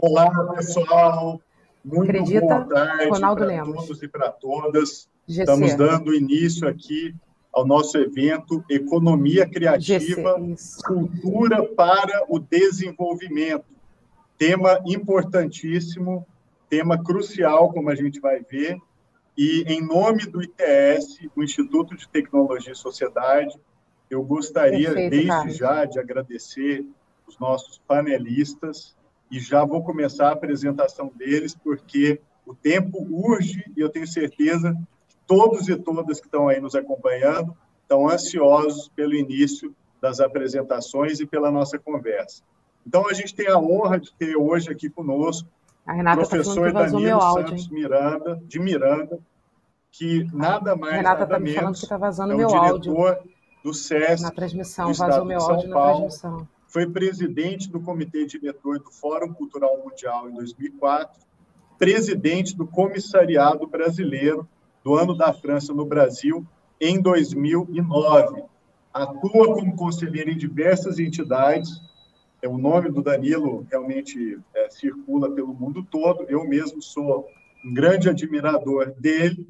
Olá, pessoal. Muito Acredita? boa tarde para todos e para todas. GC. Estamos dando início aqui ao nosso evento Economia Criativa, GC, Cultura para o Desenvolvimento. Tema importantíssimo, tema crucial, como a gente vai ver. E, em nome do ITS, o Instituto de Tecnologia e Sociedade, eu gostaria, Perfeito, desde Carlos. já, de agradecer os nossos panelistas e já vou começar a apresentação deles, porque o tempo urge e eu tenho certeza que todos e todas que estão aí nos acompanhando estão ansiosos pelo início das apresentações e pela nossa conversa. Então, a gente tem a honra de ter hoje aqui conosco o professor tá Danilo Santos áudio, Miranda, de Miranda, que nada mais, Renata nada tá menos, que tá vazando é o meu diretor áudio. do SESC na transmissão, vazou meu áudio Paulo, na transmissão foi presidente do Comitê Diretor do Fórum Cultural Mundial em 2004, presidente do Comissariado Brasileiro do Ano da França no Brasil em 2009. Atua como conselheiro em diversas entidades. É, o nome do Danilo realmente é, circula pelo mundo todo. Eu mesmo sou um grande admirador dele.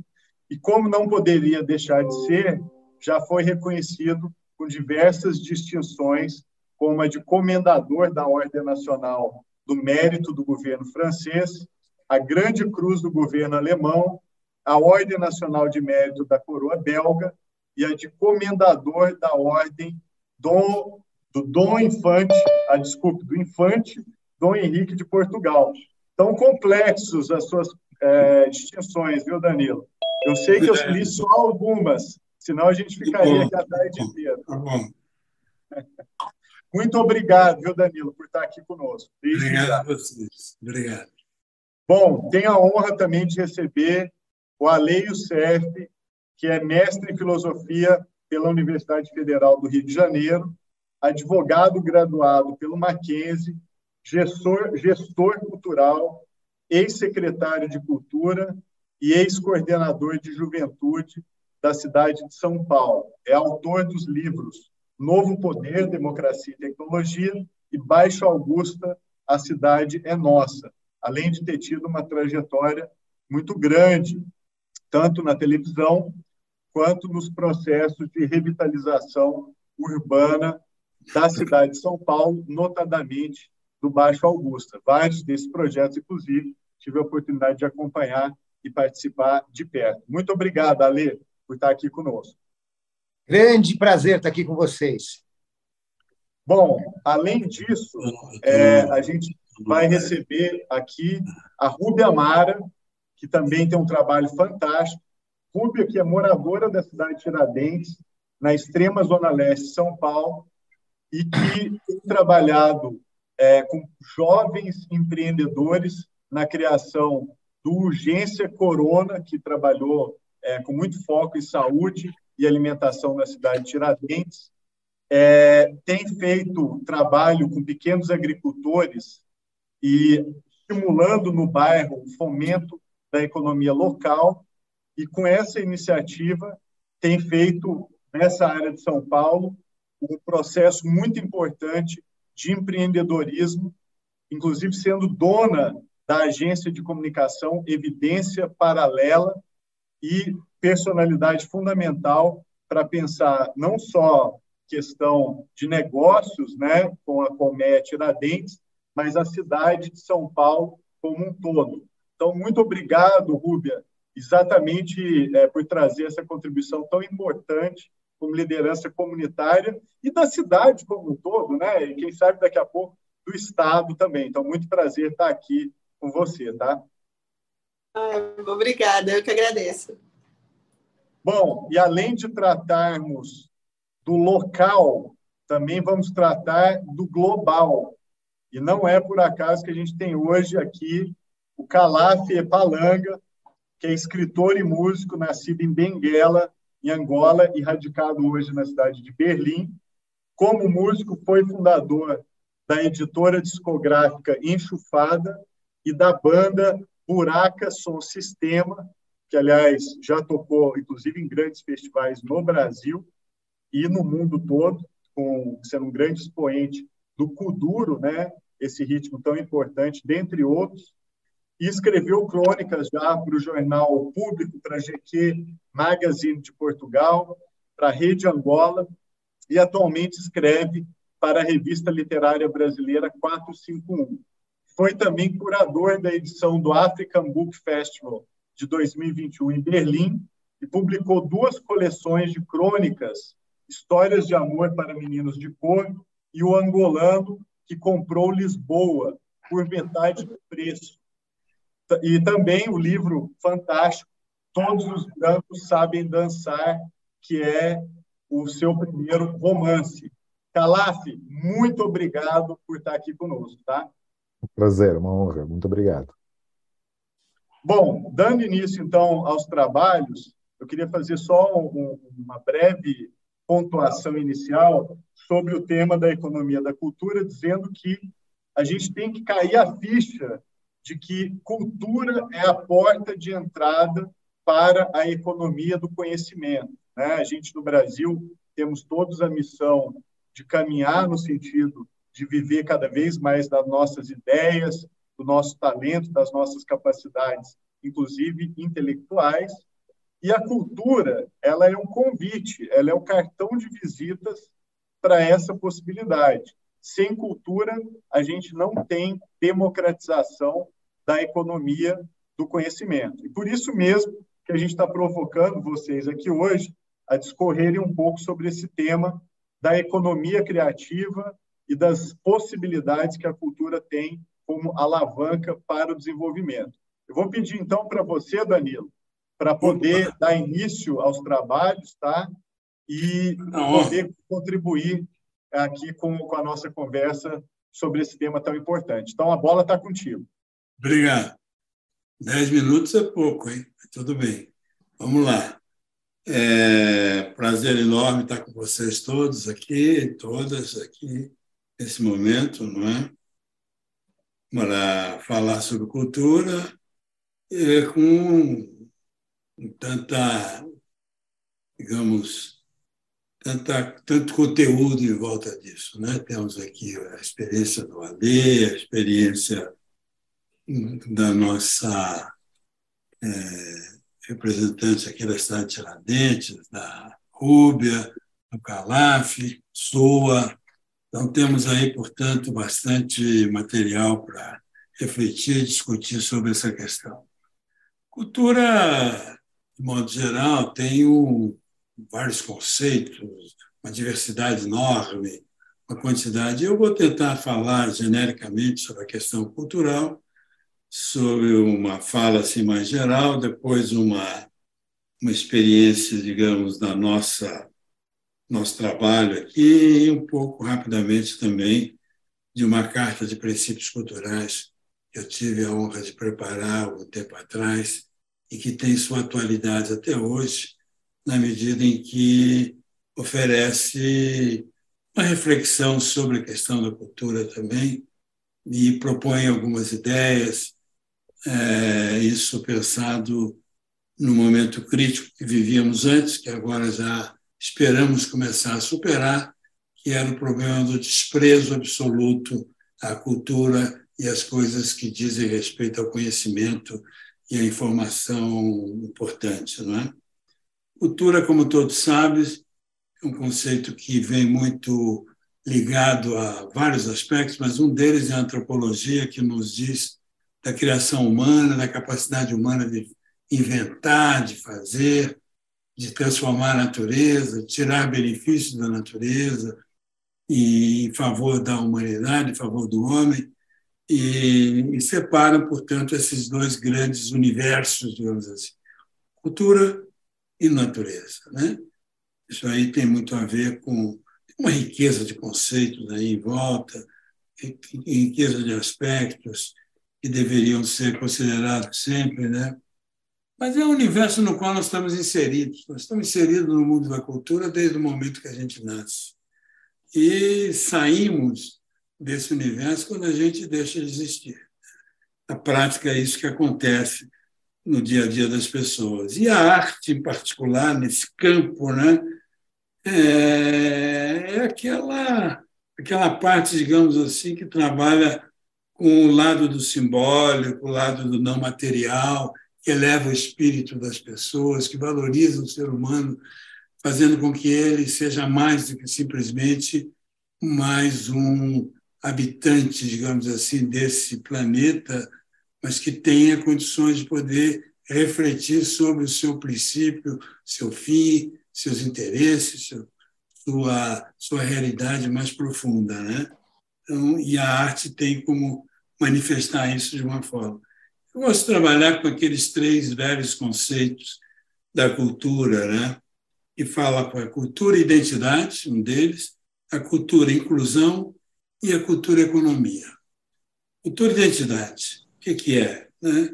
E como não poderia deixar de ser, já foi reconhecido com diversas distinções como a de comendador da Ordem Nacional do Mérito do governo francês, a Grande Cruz do governo alemão, a Ordem Nacional de Mérito da Coroa Belga e a de comendador da Ordem do, do Dom Infante, a ah, desculpe, do Infante Dom Henrique de Portugal. Tão complexos as suas é, distinções, viu, Danilo? Eu sei que eu li só algumas, senão a gente ficaria aqui a tarde inteira. Tá bom. Muito obrigado, viu, Danilo, por estar aqui conosco. Desde obrigado a vocês. Obrigado. Bom, tenho a honra também de receber o Aleio Serf, que é mestre em filosofia pela Universidade Federal do Rio de Janeiro, advogado graduado pelo Mackenzie, gestor, gestor cultural, ex-secretário de Cultura e ex-coordenador de Juventude da cidade de São Paulo. É autor dos livros Novo Poder, Democracia e Tecnologia, e Baixo Augusta, A Cidade é Nossa, além de ter tido uma trajetória muito grande, tanto na televisão quanto nos processos de revitalização urbana da cidade de São Paulo, notadamente do Baixo Augusta. Vários desses projetos, inclusive, tive a oportunidade de acompanhar e participar de perto. Muito obrigado, Ale, por estar aqui conosco. Grande prazer estar aqui com vocês. Bom, além disso, é, a gente vai receber aqui a Rúbia Amara, que também tem um trabalho fantástico. Rúbia, que é moradora da cidade de Tiradentes, na extrema zona leste de São Paulo, e que tem trabalhado é, com jovens empreendedores na criação do Urgência Corona, que trabalhou é, com muito foco em saúde e alimentação na cidade de Tiradentes, é, tem feito trabalho com pequenos agricultores e estimulando no bairro o fomento da economia local e com essa iniciativa tem feito nessa área de São Paulo um processo muito importante de empreendedorismo, inclusive sendo dona da agência de comunicação Evidência Paralela e personalidade fundamental para pensar não só questão de negócios, né, com a Comé Tiradentes, mas a cidade de São Paulo como um todo. Então, muito obrigado, Rúbia, exatamente é, por trazer essa contribuição tão importante como liderança comunitária e da cidade como um todo, né? E quem sabe daqui a pouco do estado também. Então, muito prazer estar aqui com você, tá? Ah, obrigada, eu que agradeço. Bom, e além de tratarmos do local, também vamos tratar do global. E não é por acaso que a gente tem hoje aqui o Calaf Epalanga, que é escritor e músico nascido em Benguela, em Angola, e radicado hoje na cidade de Berlim. Como músico, foi fundador da editora discográfica Enxufada e da banda Buraca Som Sistema, que, aliás, já tocou, inclusive, em grandes festivais no Brasil e no mundo todo, com, sendo um grande expoente do Kuduro, né? esse ritmo tão importante, dentre outros, e escreveu crônicas já para o jornal Público, para a GQ Magazine de Portugal, para a Rede Angola, e atualmente escreve para a revista literária brasileira 451. Foi também curador da edição do African Book Festival de 2021 em Berlim e publicou duas coleções de crônicas, Histórias de Amor para Meninos de Cor e O Angolano, que comprou Lisboa por metade do preço. E também o livro fantástico Todos os Brancos Sabem Dançar, que é o seu primeiro romance. Calaf, muito obrigado por estar aqui conosco, tá? Prazer, uma honra. Muito obrigado. Bom, dando início, então, aos trabalhos, eu queria fazer só um, uma breve pontuação inicial sobre o tema da economia da cultura, dizendo que a gente tem que cair a ficha de que cultura é a porta de entrada para a economia do conhecimento. Né? A gente, no Brasil, temos todos a missão de caminhar no sentido de viver cada vez mais das nossas ideias, do nosso talento, das nossas capacidades, inclusive intelectuais. E a cultura, ela é um convite, ela é o cartão de visitas para essa possibilidade. Sem cultura, a gente não tem democratização da economia do conhecimento. E por isso mesmo que a gente está provocando vocês aqui hoje a discorrerem um pouco sobre esse tema da economia criativa e das possibilidades que a cultura tem como alavanca para o desenvolvimento. Eu vou pedir então para você, Danilo, para poder dar início aos trabalhos, tá? E poder contribuir aqui com, com a nossa conversa sobre esse tema tão importante. Então, a bola está contigo. Obrigado. Dez minutos é pouco, hein? Tudo bem. Vamos lá. É prazer enorme estar com vocês todos aqui, todas aqui, nesse momento, não é? Para falar sobre cultura e com tanta, digamos, tanta, tanto conteúdo em volta disso. Né? Temos aqui a experiência do AD, a experiência da nossa. É, representantes aqui da cidade de Tiradentes, da Rúbia, do Calaf, SUA. Então, temos aí, portanto, bastante material para refletir e discutir sobre essa questão. Cultura, de modo geral, tem um, vários conceitos, uma diversidade enorme, uma quantidade. Eu vou tentar falar genericamente sobre a questão cultural sobre uma fala assim mais geral, depois uma uma experiência, digamos, da nossa nosso trabalho aqui e um pouco rapidamente também de uma carta de princípios culturais que eu tive a honra de preparar um tempo atrás e que tem sua atualidade até hoje, na medida em que oferece uma reflexão sobre a questão da cultura também e propõe algumas ideias é, isso pensado no momento crítico que vivíamos antes, que agora já esperamos começar a superar, que era o problema do desprezo absoluto à cultura e às coisas que dizem respeito ao conhecimento e à informação importante. Não é? Cultura, como todos sabem, é um conceito que vem muito ligado a vários aspectos, mas um deles é a antropologia, que nos diz da criação humana, da capacidade humana de inventar, de fazer, de transformar a natureza, tirar benefícios da natureza e em favor da humanidade, em favor do homem, e, e separam, portanto, esses dois grandes universos, digamos assim, cultura e natureza. Né? Isso aí tem muito a ver com uma riqueza de conceitos aí em volta, riqueza de aspectos, que deveriam ser considerados sempre, né? Mas é o universo no qual nós estamos inseridos. Nós estamos inseridos no mundo da cultura desde o momento que a gente nasce. E saímos desse universo quando a gente deixa de existir. Na prática, é isso que acontece no dia a dia das pessoas. E a arte, em particular, nesse campo, né, é, é aquela, aquela parte, digamos assim, que trabalha com o lado do simbólico, o lado do não material, eleva o espírito das pessoas, que valoriza o ser humano, fazendo com que ele seja mais do que simplesmente mais um habitante, digamos assim, desse planeta, mas que tenha condições de poder refletir sobre o seu princípio, seu fim, seus interesses, sua, sua realidade mais profunda. Né? Então, e a arte tem como manifestar isso de uma forma. Eu gosto de trabalhar com aqueles três velhos conceitos da cultura, né? que fala com a cultura e identidade, um deles, a cultura inclusão e a cultura economia. Cultura e identidade, o que, que é? Né?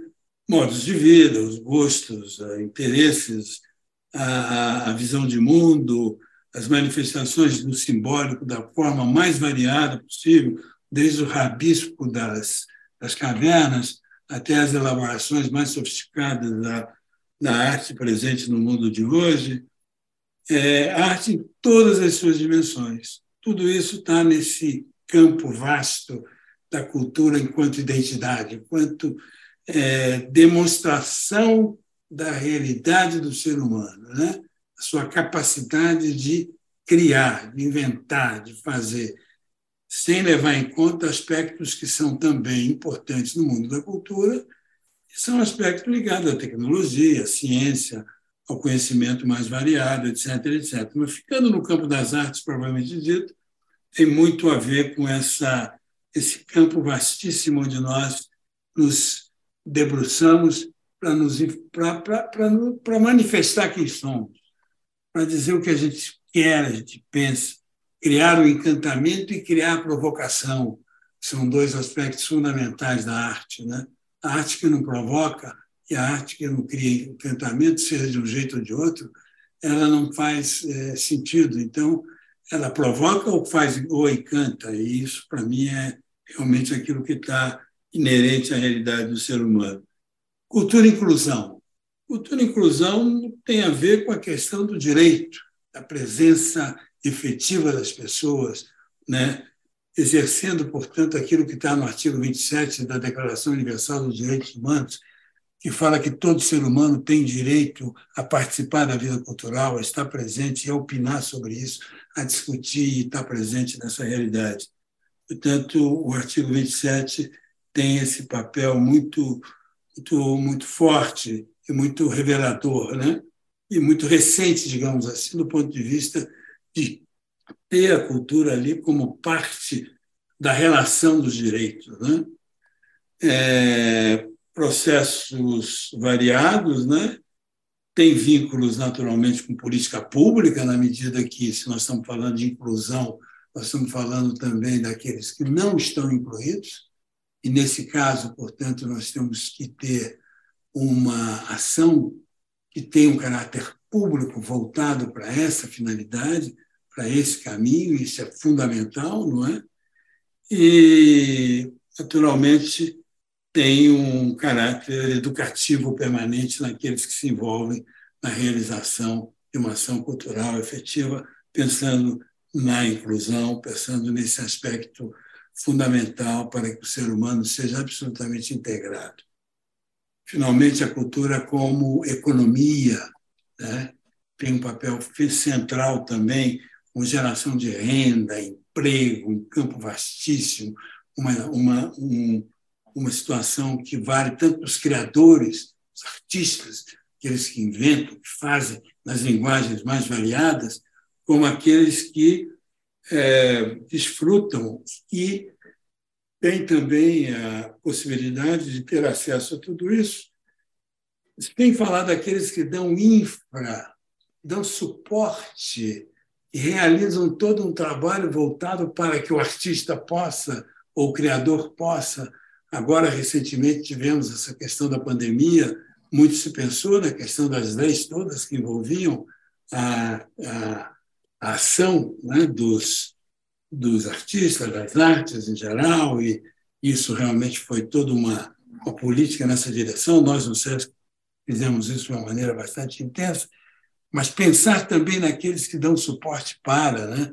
Modos de vida, os gostos, interesses, a, a visão de mundo, as manifestações do simbólico da forma mais variada possível, desde o rabisco das, das cavernas até as elaborações mais sofisticadas da, da arte presente no mundo de hoje, é, arte em todas as suas dimensões. Tudo isso está nesse campo vasto da cultura enquanto identidade, enquanto é, demonstração da realidade do ser humano, né? a sua capacidade de criar, de inventar, de fazer, sem levar em conta aspectos que são também importantes no mundo da cultura, que são aspectos ligados à tecnologia, à ciência, ao conhecimento mais variado, etc, etc. Mas ficando no campo das artes, provavelmente dito, tem muito a ver com essa, esse campo vastíssimo onde nós nos debruçamos para manifestar quem somos, para dizer o que a gente quer, a gente pensa, criar o encantamento e criar a provocação. São dois aspectos fundamentais da arte. Né? A arte que não provoca e a arte que não cria encantamento, seja de um jeito ou de outro, ela não faz é, sentido. Então, ela provoca ou faz ou encanta, e isso, para mim, é realmente aquilo que está inerente à realidade do ser humano. Cultura e inclusão. Cultura e inclusão tem a ver com a questão do direito, da presença efetiva das pessoas, né? exercendo, portanto, aquilo que está no artigo 27 da Declaração Universal dos Direitos Humanos, que fala que todo ser humano tem direito a participar da vida cultural, a estar presente e a opinar sobre isso, a discutir e estar presente nessa realidade. Portanto, o artigo 27 tem esse papel muito, muito, muito forte e muito revelador, né? e muito recente, digamos assim, do ponto de vista de ter a cultura ali como parte da relação dos direitos. Né? É, processos variados, né? tem vínculos naturalmente com política pública, na medida que, se nós estamos falando de inclusão, nós estamos falando também daqueles que não estão incluídos, e nesse caso, portanto, nós temos que ter uma ação que tenha um caráter público voltado para essa finalidade, para esse caminho, isso é fundamental, não é? E, naturalmente, tem um caráter educativo permanente naqueles que se envolvem na realização de uma ação cultural efetiva, pensando na inclusão, pensando nesse aspecto fundamental para que o ser humano seja absolutamente integrado. Finalmente, a cultura como economia né? tem um papel central também, com geração de renda, emprego, um campo vastíssimo, uma, uma, um, uma situação que vale tanto os criadores, os artistas, aqueles que inventam, que fazem nas linguagens mais variadas, como aqueles que é, desfrutam e têm também a possibilidade de ter acesso a tudo isso. Tem falado daqueles que dão infra, dão suporte e realizam todo um trabalho voltado para que o artista possa, ou o criador possa, Agora, recentemente, tivemos essa questão da pandemia, muito se pensou na questão das leis todas que envolviam a, a, a ação né, dos, dos artistas, das artes em geral, e isso realmente foi toda uma, uma política nessa direção. Nós, no SESC, fizemos isso de uma maneira bastante intensa, mas pensar também naqueles que dão suporte para, né?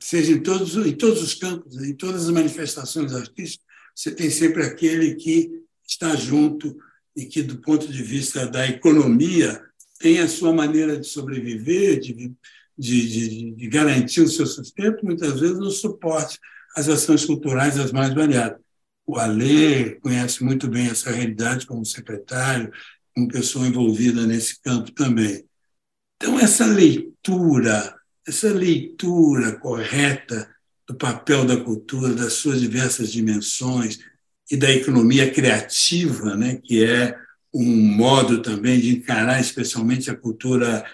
seja em todos, em todos os campos, em todas as manifestações artísticas, você tem sempre aquele que está junto e que, do ponto de vista da economia, tem a sua maneira de sobreviver, de, de, de, de garantir o seu sustento, muitas vezes no suporte às ações culturais as mais variadas. O Alê conhece muito bem essa realidade como secretário, como pessoa envolvida nesse campo também. Então, essa leitura, essa leitura correta do papel da cultura, das suas diversas dimensões e da economia criativa, né, que é um modo também de encarar especialmente a cultura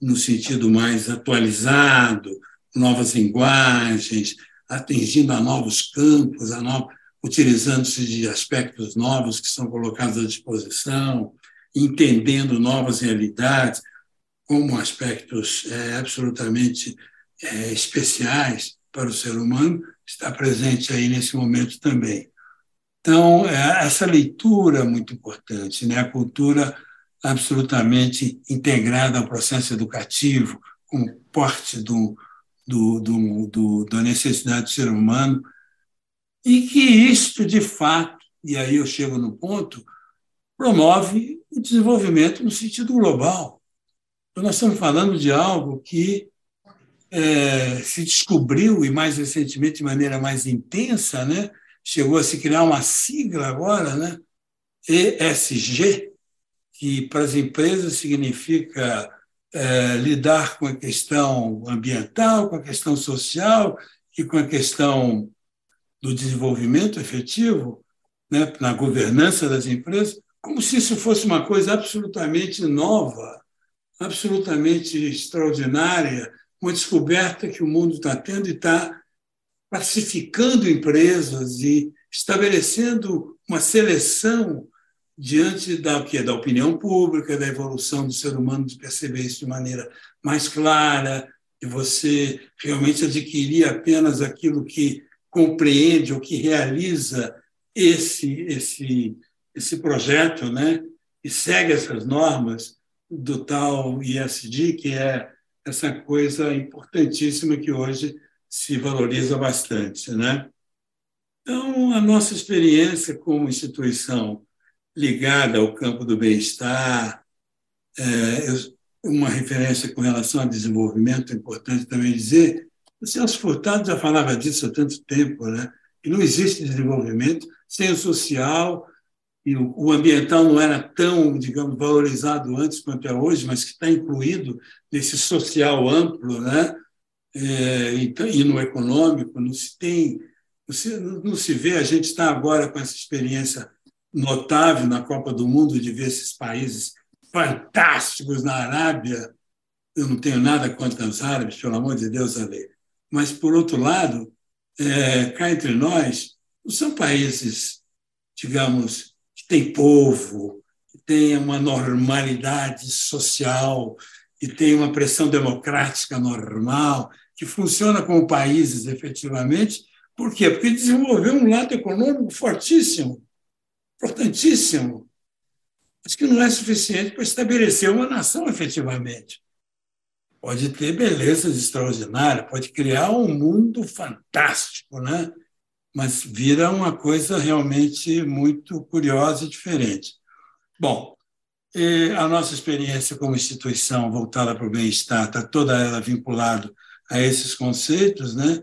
no sentido mais atualizado, novas linguagens, atingindo a novos campos, a no... utilizando-se de aspectos novos que são colocados à disposição, entendendo novas realidades como aspectos é, absolutamente é, especiais para o ser humano, está presente aí nesse momento também. Então, é, essa leitura é muito importante, né? a cultura absolutamente integrada ao processo educativo, como parte do, do, do, do, da necessidade do ser humano, e que isto, de fato, e aí eu chego no ponto, promove o desenvolvimento no sentido global. Então, nós estamos falando de algo que é, se descobriu, e mais recentemente de maneira mais intensa, né? chegou a se criar uma sigla agora, né? ESG, que para as empresas significa é, lidar com a questão ambiental, com a questão social e com a questão do desenvolvimento efetivo, né, na governança das empresas, como se isso fosse uma coisa absolutamente nova, absolutamente extraordinária, uma descoberta que o mundo está tendo e está classificando empresas e estabelecendo uma seleção diante da, que da opinião pública, da evolução do ser humano, de perceber isso de maneira mais clara, de você realmente adquirir apenas aquilo que compreende ou que realiza esse esse esse projeto, né? E segue essas normas do tal ISD, que é essa coisa importantíssima que hoje se valoriza bastante, né? Então, a nossa experiência como instituição ligada ao campo do bem-estar, é, uma referência com relação ao desenvolvimento, é importante também dizer, o Celso Furtado já falava disso há tanto tempo, né? que não existe desenvolvimento sem o social, e o ambiental não era tão, digamos, valorizado antes quanto é hoje, mas que está incluído nesse social amplo, né? É, e no econômico, não se tem, não se, não se vê, a gente está agora com essa experiência notável na Copa do Mundo de ver esses países fantásticos na Arábia. Eu não tenho nada contra os árabes, pelo amor de Deus, Ale. Mas, por outro lado, é, cá entre nós, não são países, digamos, têm povo, têm uma normalidade social, que têm uma pressão democrática normal, que funciona como países efetivamente. Por quê? Porque desenvolveu um lado econômico fortíssimo importantíssimo, mas que não é suficiente para estabelecer uma nação efetivamente. Pode ter belezas extraordinárias, pode criar um mundo fantástico, né? Mas vira uma coisa realmente muito curiosa e diferente. Bom, a nossa experiência como instituição voltada para o bem-estar está toda ela vinculada a esses conceitos, né?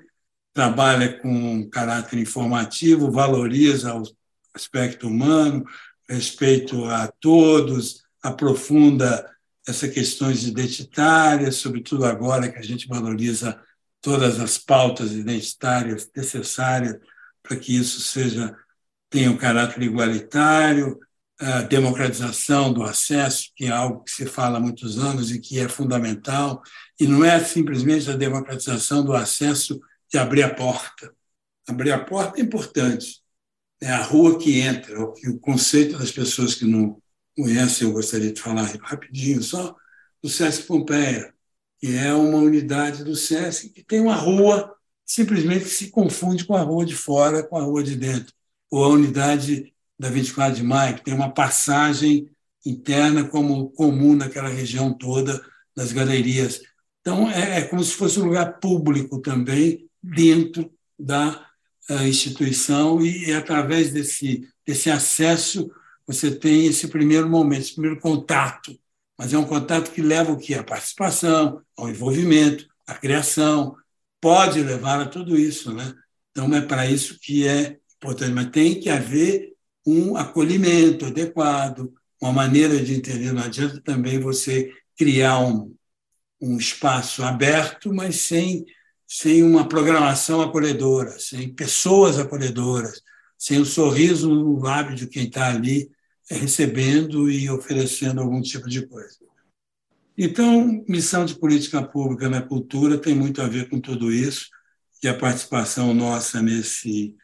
trabalha com caráter informativo, valoriza os aspecto humano, respeito a todos, aprofunda essas questões identitárias, sobretudo agora que a gente valoriza todas as pautas identitárias necessárias para que isso seja tenha um caráter igualitário, a democratização do acesso, que é algo que se fala há muitos anos e que é fundamental, e não é simplesmente a democratização do acesso de abrir a porta. Abrir a porta é importante, é a rua que entra, o, conceito das pessoas que não conhecem, eu gostaria de falar rapidinho só, do Sesc Pompeia, que é uma unidade do Sesc que tem uma rua simplesmente se confunde com a rua de fora, com a rua de dentro, ou a unidade da 24 de maio, que tem uma passagem interna como comum naquela região toda das galerias. Então, é, é como se fosse um lugar público também dentro da a instituição e, através desse, desse acesso, você tem esse primeiro momento, esse primeiro contato. Mas é um contato que leva o quê? A participação, ao envolvimento, à criação, pode levar a tudo isso. Né? Então, é para isso que é importante. Mas tem que haver um acolhimento adequado, uma maneira de entender. Não adianta também você criar um, um espaço aberto, mas sem sem uma programação acolhedora, sem pessoas acolhedoras, sem o sorriso no lábio de quem está ali recebendo e oferecendo algum tipo de coisa. Então, missão de política pública na cultura tem muito a ver com tudo isso, e a participação nossa nesse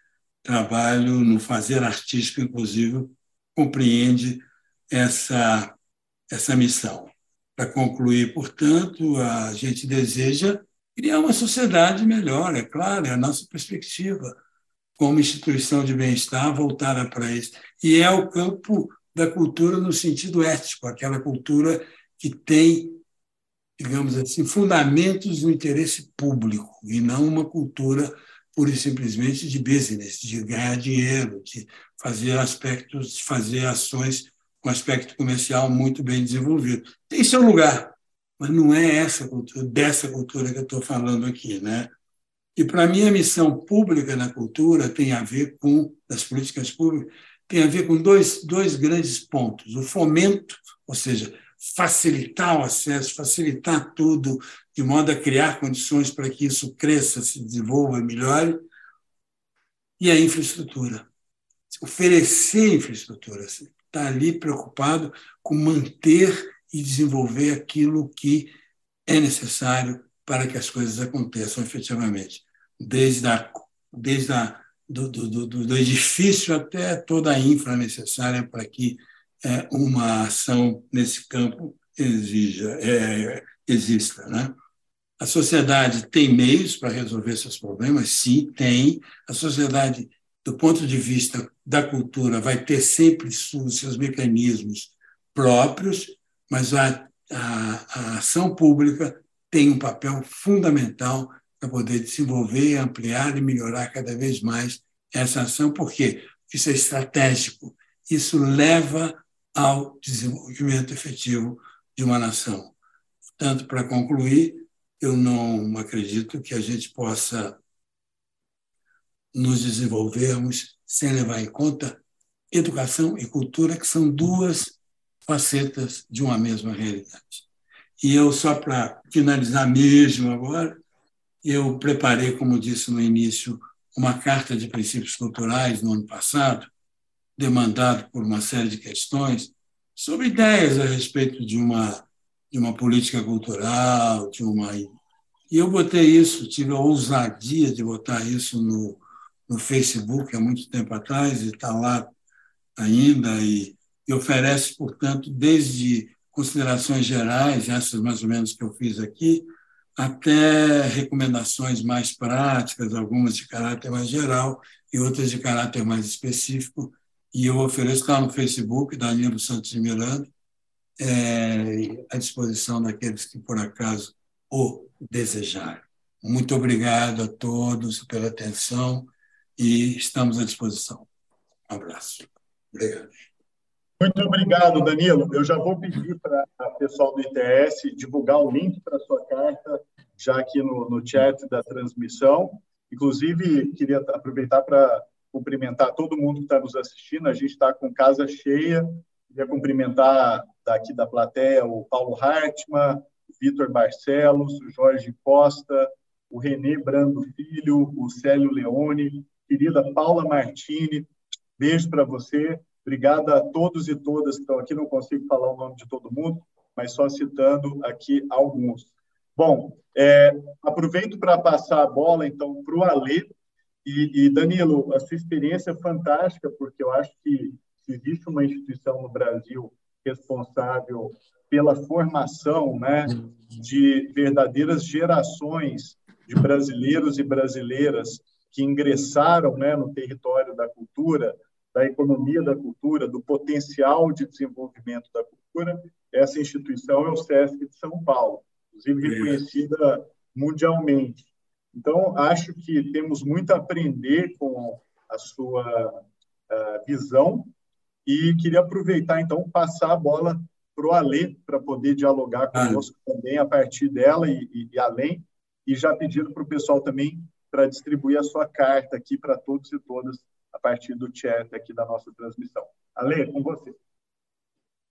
trabalho, no fazer artístico, inclusive, compreende essa, essa missão. Para concluir, portanto, a gente deseja criar uma sociedade melhor, é claro, é a nossa perspectiva como instituição de bem-estar voltada para isso. E é o campo da cultura no sentido ético, aquela cultura que tem, digamos assim, fundamentos no interesse público e não uma cultura pura e simplesmente de business, de ganhar dinheiro, de fazer aspectos, fazer ações com aspecto comercial muito bem desenvolvido. Tem seu lugar, mas não é essa cultura, dessa cultura que eu estou falando aqui, né? E para mim a missão pública na cultura tem a ver com das políticas públicas tem a ver com dois, dois grandes pontos: o fomento, ou seja, facilitar o acesso, facilitar tudo de modo a criar condições para que isso cresça, se desenvolva, melhore, e a infraestrutura, oferecer infraestrutura, estar tá ali preocupado com manter e desenvolver aquilo que é necessário para que as coisas aconteçam efetivamente, desde a, desde a, do, do, do, do edifício até toda a infra necessária para que é, uma ação nesse campo exija, é, exista. Né? A sociedade tem meios para resolver seus problemas? Sim, tem. A sociedade, do ponto de vista da cultura, vai ter sempre seus mecanismos próprios, mas a, a, a ação pública tem um papel fundamental para poder desenvolver, ampliar e melhorar cada vez mais essa ação, porque isso é estratégico, isso leva ao desenvolvimento efetivo de uma nação. Tanto para concluir, eu não acredito que a gente possa nos desenvolvermos sem levar em conta educação e cultura, que são duas facetas de uma mesma realidade. E eu, só para finalizar mesmo agora, eu preparei, como disse no início, uma carta de princípios culturais no ano passado, demandado por uma série de questões, sobre ideias a respeito de uma, de uma política cultural, de uma. E eu botei isso, tive a ousadia de botar isso no, no Facebook há muito tempo atrás, e está lá ainda, e e oferece, portanto, desde considerações gerais, essas mais ou menos que eu fiz aqui, até recomendações mais práticas, algumas de caráter mais geral e outras de caráter mais específico. E eu ofereço lá no Facebook, Danilo Santos de Miranda, é, à disposição daqueles que, por acaso, o desejarem. Muito obrigado a todos pela atenção e estamos à disposição. Um abraço. Obrigado. Muito obrigado, Danilo. Eu já vou pedir para o pessoal do ITS divulgar o link para a sua carta, já aqui no, no chat da transmissão. Inclusive, queria aproveitar para cumprimentar todo mundo que está nos assistindo. A gente está com casa cheia. Queria cumprimentar daqui da plateia o Paulo Hartmann, o Vitor Barcelos, o Jorge Costa, o Renê Brando Filho, o Célio Leone, querida Paula Martini. Beijo para você. Obrigado a todos e todas que estão aqui. Não consigo falar o nome de todo mundo, mas só citando aqui alguns. Bom, é, aproveito para passar a bola, então, para o Alê. E, e, Danilo, a sua experiência é fantástica, porque eu acho que se existe uma instituição no Brasil responsável pela formação né, de verdadeiras gerações de brasileiros e brasileiras que ingressaram né, no território da cultura, da economia da cultura, do potencial de desenvolvimento da cultura, essa instituição é o SESC de São Paulo, inclusive reconhecida mundialmente. Então, acho que temos muito a aprender com a sua uh, visão e queria aproveitar, então, passar a bola para o Alê, para poder dialogar ah. conosco ah. também a partir dela e, e, e além, e já pedindo para o pessoal também para distribuir a sua carta aqui para todos e todas a partir do chat aqui da nossa transmissão. Ale, com você.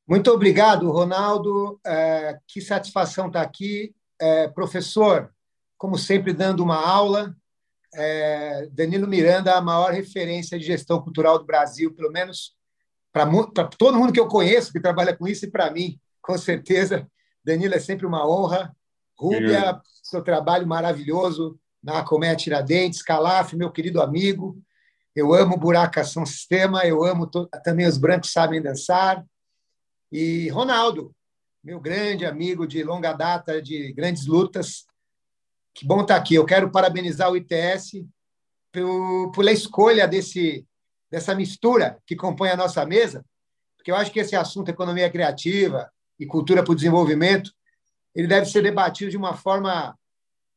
Muito obrigado, Ronaldo. É, que satisfação estar aqui. É, professor, como sempre, dando uma aula. É, Danilo Miranda, a maior referência de gestão cultural do Brasil, pelo menos para todo mundo que eu conheço que trabalha com isso e para mim, com certeza. Danilo é sempre uma honra. Rúbia, seu trabalho maravilhoso na Comé Tiradentes, Calaf, meu querido amigo. Eu amo Buracação Sistema, eu amo também Os Brancos Sabem Dançar. E Ronaldo, meu grande amigo de longa data, de grandes lutas. Que bom estar aqui. Eu quero parabenizar o ITS por, pela escolha desse, dessa mistura que compõe a nossa mesa, porque eu acho que esse assunto, economia criativa e cultura para o desenvolvimento, ele deve ser debatido de uma forma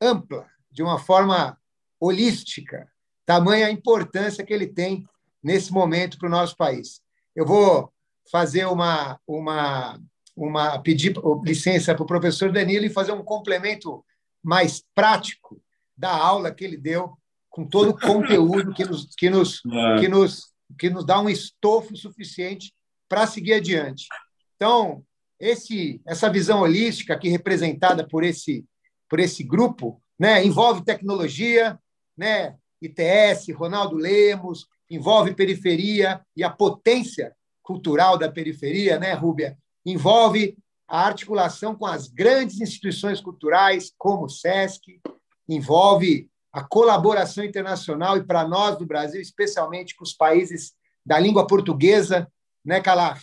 ampla, de uma forma holística, tamanha a importância que ele tem nesse momento para o nosso país. Eu vou fazer uma, uma, uma pedir licença para o professor Danilo e fazer um complemento mais prático da aula que ele deu, com todo o conteúdo que nos, que nos, que nos, que nos dá um estofo suficiente para seguir adiante. Então, esse, essa visão holística aqui representada por esse, por esse grupo né, envolve tecnologia, né, ITS, Ronaldo Lemos, envolve periferia e a potência cultural da periferia, né, Rúbia? Envolve a articulação com as grandes instituições culturais, como o SESC, envolve a colaboração internacional e, para nós do Brasil, especialmente com os países da língua portuguesa, né, Calaf?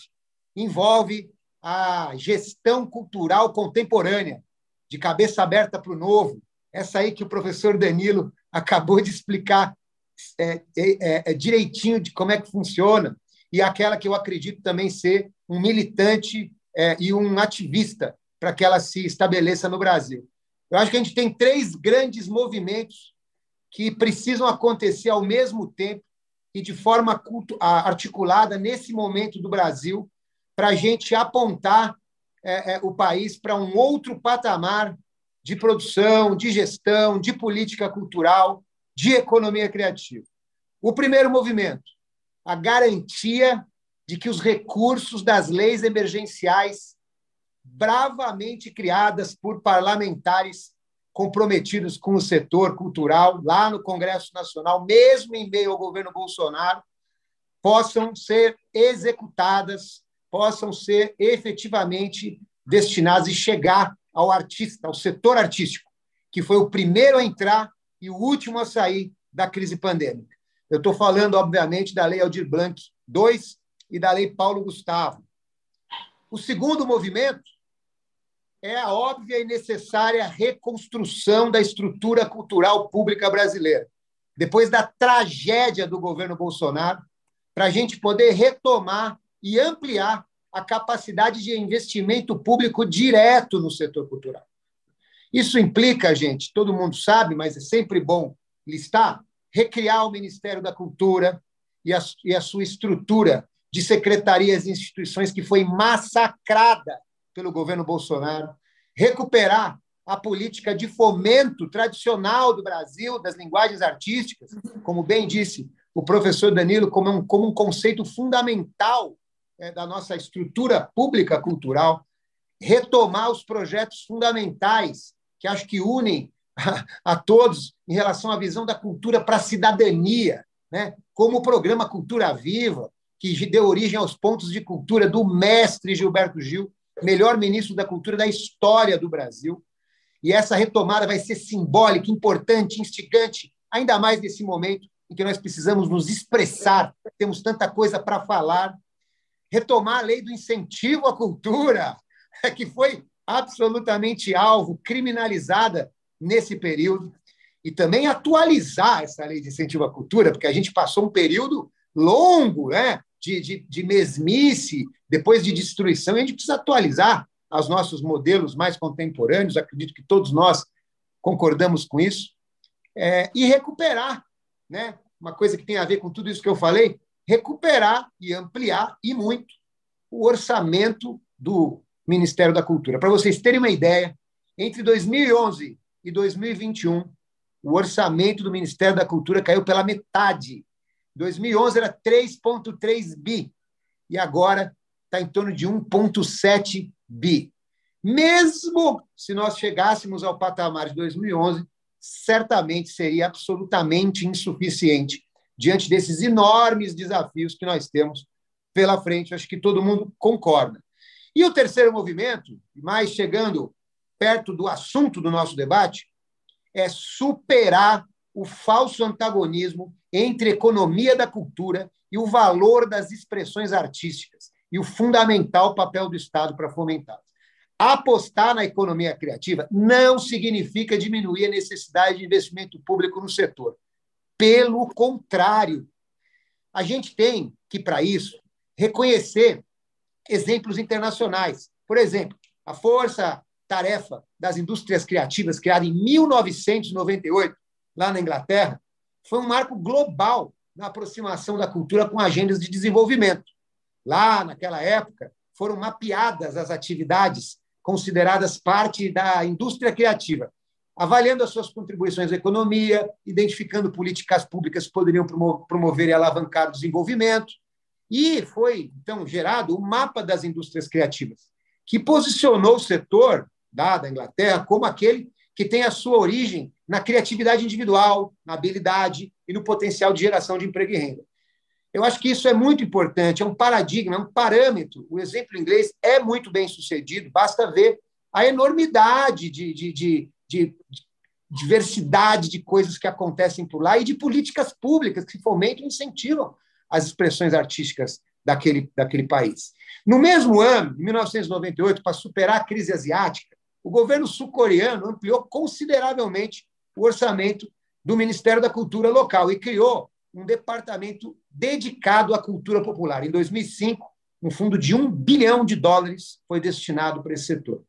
Envolve a gestão cultural contemporânea, de cabeça aberta para o novo, essa aí que o professor Danilo acabou de explicar é, é, é, direitinho de como é que funciona, e aquela que eu acredito também ser um militante é, e um ativista para que ela se estabeleça no Brasil. Eu acho que a gente tem três grandes movimentos que precisam acontecer ao mesmo tempo e de forma articulada nesse momento do Brasil para a gente apontar é, é, o país para um outro patamar de produção, de gestão, de política cultural, de economia criativa. O primeiro movimento, a garantia de que os recursos das leis emergenciais, bravamente criadas por parlamentares comprometidos com o setor cultural lá no Congresso Nacional, mesmo em meio ao governo Bolsonaro, possam ser executadas, possam ser efetivamente destinadas e chegar ao artista, ao setor artístico, que foi o primeiro a entrar e o último a sair da crise pandêmica. Eu estou falando, obviamente, da Lei Aldir Blanc II e da Lei Paulo Gustavo. O segundo movimento é a óbvia e necessária reconstrução da estrutura cultural pública brasileira, depois da tragédia do governo Bolsonaro, para a gente poder retomar e ampliar a capacidade de investimento público direto no setor cultural. Isso implica, gente, todo mundo sabe, mas é sempre bom listar, recriar o Ministério da Cultura e a, e a sua estrutura de secretarias e instituições que foi massacrada pelo governo Bolsonaro, recuperar a política de fomento tradicional do Brasil das linguagens artísticas, como bem disse o professor Danilo, como um, como um conceito fundamental é, da nossa estrutura pública cultural, retomar os projetos fundamentais que acho que unem a, todos em relação à visão da cultura para a cidadania, né? como o programa Cultura Viva, que deu origem aos pontos de cultura do mestre Gilberto Gil, melhor ministro da cultura da história do Brasil. E essa retomada vai ser simbólica, importante, instigante, ainda mais nesse momento em que nós precisamos nos expressar, temos tanta coisa para falar. Retomar a lei do incentivo à cultura, que foi absolutamente alvo, criminalizada nesse período, e também atualizar essa lei de incentivo à cultura, porque a gente passou um período longo né, de, de, de mesmice, depois de destruição, e a gente precisa atualizar os nossos modelos mais contemporâneos, acredito que todos nós concordamos com isso. é, e recuperar, né? uma coisa que tem a ver com tudo isso que eu falei, recuperar e ampliar, e muito, o orçamento do Ministério da Cultura. Para vocês terem uma ideia, entre 2011 e 2021, o orçamento do Ministério da Cultura caiu pela metade. 2011 era 3,3 bi e agora está em torno de 1,7 bi. Mesmo se nós chegássemos ao patamar de 2011, certamente seria absolutamente insuficiente diante desses enormes desafios que nós temos pela frente. Acho que todo mundo concorda. E o terceiro movimento, mais chegando perto do assunto do nosso debate, é superar o falso antagonismo entre economia da cultura e o valor das expressões artísticas e o fundamental papel do Estado para fomentá-las. Apostar na economia criativa não significa diminuir a necessidade de investimento público no setor. Pelo contrário, a gente tem que, para isso, reconhecer exemplos internacionais. Por exemplo, a Força Tarefa das Indústrias Criativas, criada em 1998, lá na Inglaterra, foi um marco global na aproximação da cultura com agendas de desenvolvimento. Lá, naquela época, foram mapeadas as atividades consideradas parte da indústria criativa, avaliando as suas contribuições à economia, identificando políticas públicas que poderiam promover e alavancar o desenvolvimento. E foi, então, gerado o mapa das indústrias criativas, que posicionou o setor da, da Inglaterra como aquele que tem a sua origem na criatividade individual, na habilidade e no potencial de geração de emprego e renda. Eu acho que isso é muito importante, é um paradigma, é um parâmetro. O exemplo inglês é muito bem sucedido, basta ver a enormidade de, de, de, de diversidade de coisas que acontecem por lá e de políticas públicas que fomentam e incentivam as expressões artísticas daquele, daquele país. No mesmo ano, 1998, para superar a crise asiática, o governo sul-coreano ampliou consideravelmente o orçamento do Ministério da Cultura local e criou um departamento dedicado à cultura popular. Em 2005, um fundo de um bilhão de dólares foi destinado para esse setor.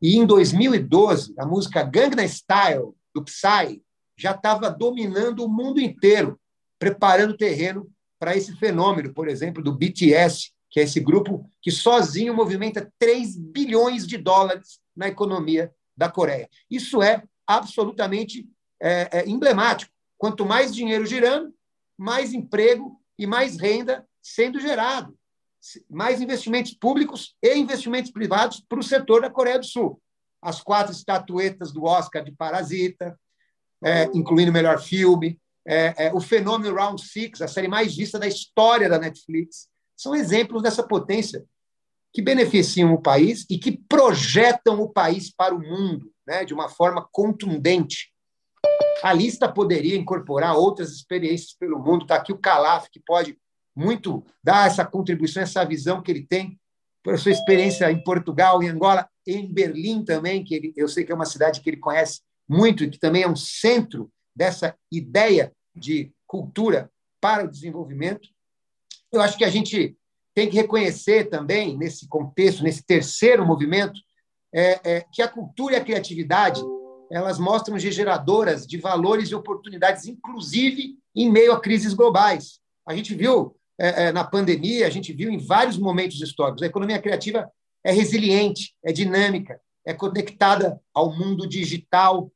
E em 2012, a música Gangnam Style, do Psy, já estava dominando o mundo inteiro, preparando o terreno para esse fenômeno, por exemplo, do BTS, que é esse grupo que sozinho movimenta 3 bilhões de dólares na economia da Coreia. Isso é absolutamente é, é, emblemático. Quanto mais dinheiro girando, mais emprego e mais renda sendo gerado. Mais investimentos públicos e investimentos privados para o setor da Coreia do Sul. As quatro estatuetas do Oscar de Parasita, é, incluindo o melhor filme, é, é, o fenômeno Round Six, a série mais vista da história da Netflix, são exemplos dessa potência que beneficiam o país e que projetam o país para o mundo né, de uma forma contundente. A lista poderia incorporar outras experiências pelo mundo. Está aqui o Calaf, que pode muito dar essa contribuição, essa visão que ele tem por sua experiência em Portugal, em Angola, em Berlim também, que ele, eu sei que é uma cidade que ele conhece muito e que também é um centro dessa ideia de cultura para o desenvolvimento. Eu acho que a gente tem que reconhecer também, nesse contexto, nesse terceiro movimento, é, é, que a cultura e a criatividade elas mostram geradoras de valores e oportunidades, inclusive em meio a crises globais. A gente viu é, é, na pandemia, a gente viu em vários momentos históricos. A economia criativa é resiliente, é dinâmica, é conectada ao mundo digital,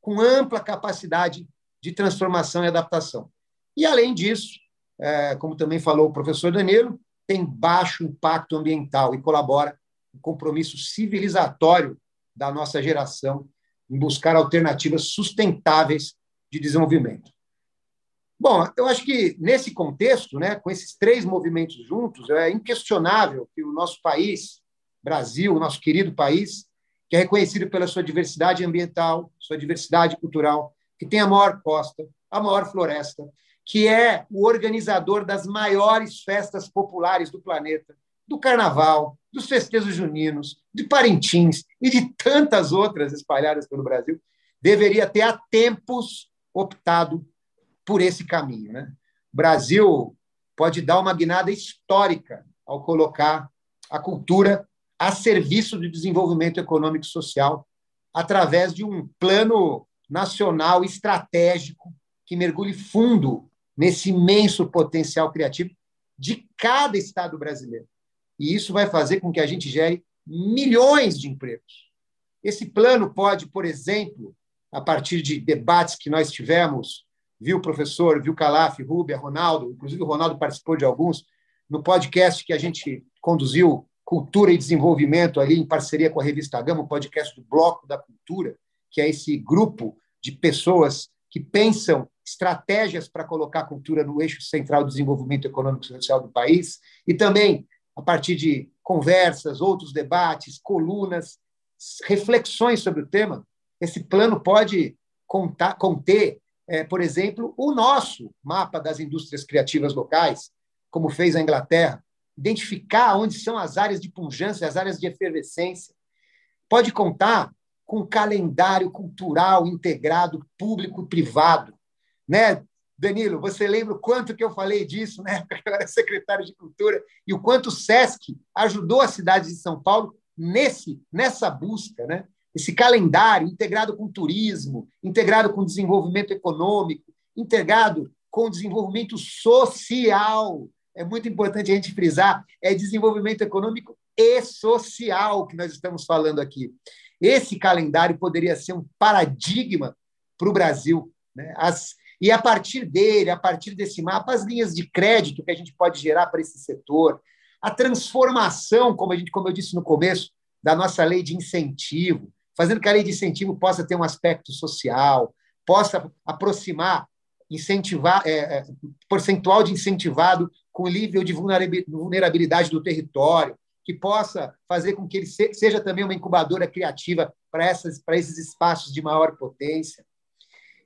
com ampla capacidade de transformação e adaptação. E, além disso, é, como também falou o professor Danilo, tem baixo impacto ambiental e colabora no compromisso civilizatório da nossa geração em buscar alternativas sustentáveis de desenvolvimento. Bom, eu acho que nesse contexto, né, com esses três movimentos juntos, é inquestionável que o nosso país, Brasil, o nosso querido país, que é reconhecido pela sua diversidade ambiental, sua diversidade cultural, que tem a maior costa, a maior floresta, que é o organizador das maiores festas populares do planeta, do carnaval, dos festejos juninos, de Parintins e de tantas outras espalhadas pelo Brasil, deveria ter há tempos optado por esse caminho. Né? O Brasil pode dar uma guinada histórica ao colocar a cultura a serviço do desenvolvimento econômico e social através de um plano nacional estratégico que mergulhe fundo nesse imenso potencial criativo de cada estado brasileiro. E isso vai fazer com que a gente gere milhões de empregos. Esse plano pode, por exemplo, a partir de debates que nós tivemos, viu, professor, viu, Calaf, Rubia, Ronaldo, inclusive o Ronaldo participou de alguns, no podcast que a gente conduziu, Cultura e Desenvolvimento, ali em parceria com a revista Gama, o podcast do Bloco da Cultura, que é esse grupo de pessoas que pensam estratégias para colocar a cultura no eixo central do desenvolvimento econômico e social do país, e também a partir de conversas, outros debates, colunas, reflexões sobre o tema, esse plano pode contar, conter, é, por exemplo, o nosso mapa das indústrias criativas locais, como fez a Inglaterra, identificar onde são as áreas de pungência, as áreas de efervescência. Pode contar com um calendário cultural integrado, público e privado. Né, Danilo, você lembra o quanto que eu falei disso, né? Eu era secretário de Cultura, e o quanto o SESC ajudou a cidade de São Paulo nesse, nessa busca, né? Esse calendário integrado com turismo, integrado com desenvolvimento econômico, integrado com desenvolvimento social, é muito importante a gente frisar, é desenvolvimento econômico e social que nós estamos falando aqui. Esse calendário poderia ser um paradigma para o Brasil. Né? As, e a partir dele, a partir desse mapa, as linhas de crédito que a gente pode gerar para esse setor, a transformação, como, a gente, como eu disse no começo, da nossa lei de incentivo, fazendo que a lei de incentivo possa ter um aspecto social, possa aproximar, incentivar, é, é, percentual de incentivado com nível de vulnerabilidade do território, que possa fazer com que ele seja também uma incubadora criativa para esses espaços de maior potência.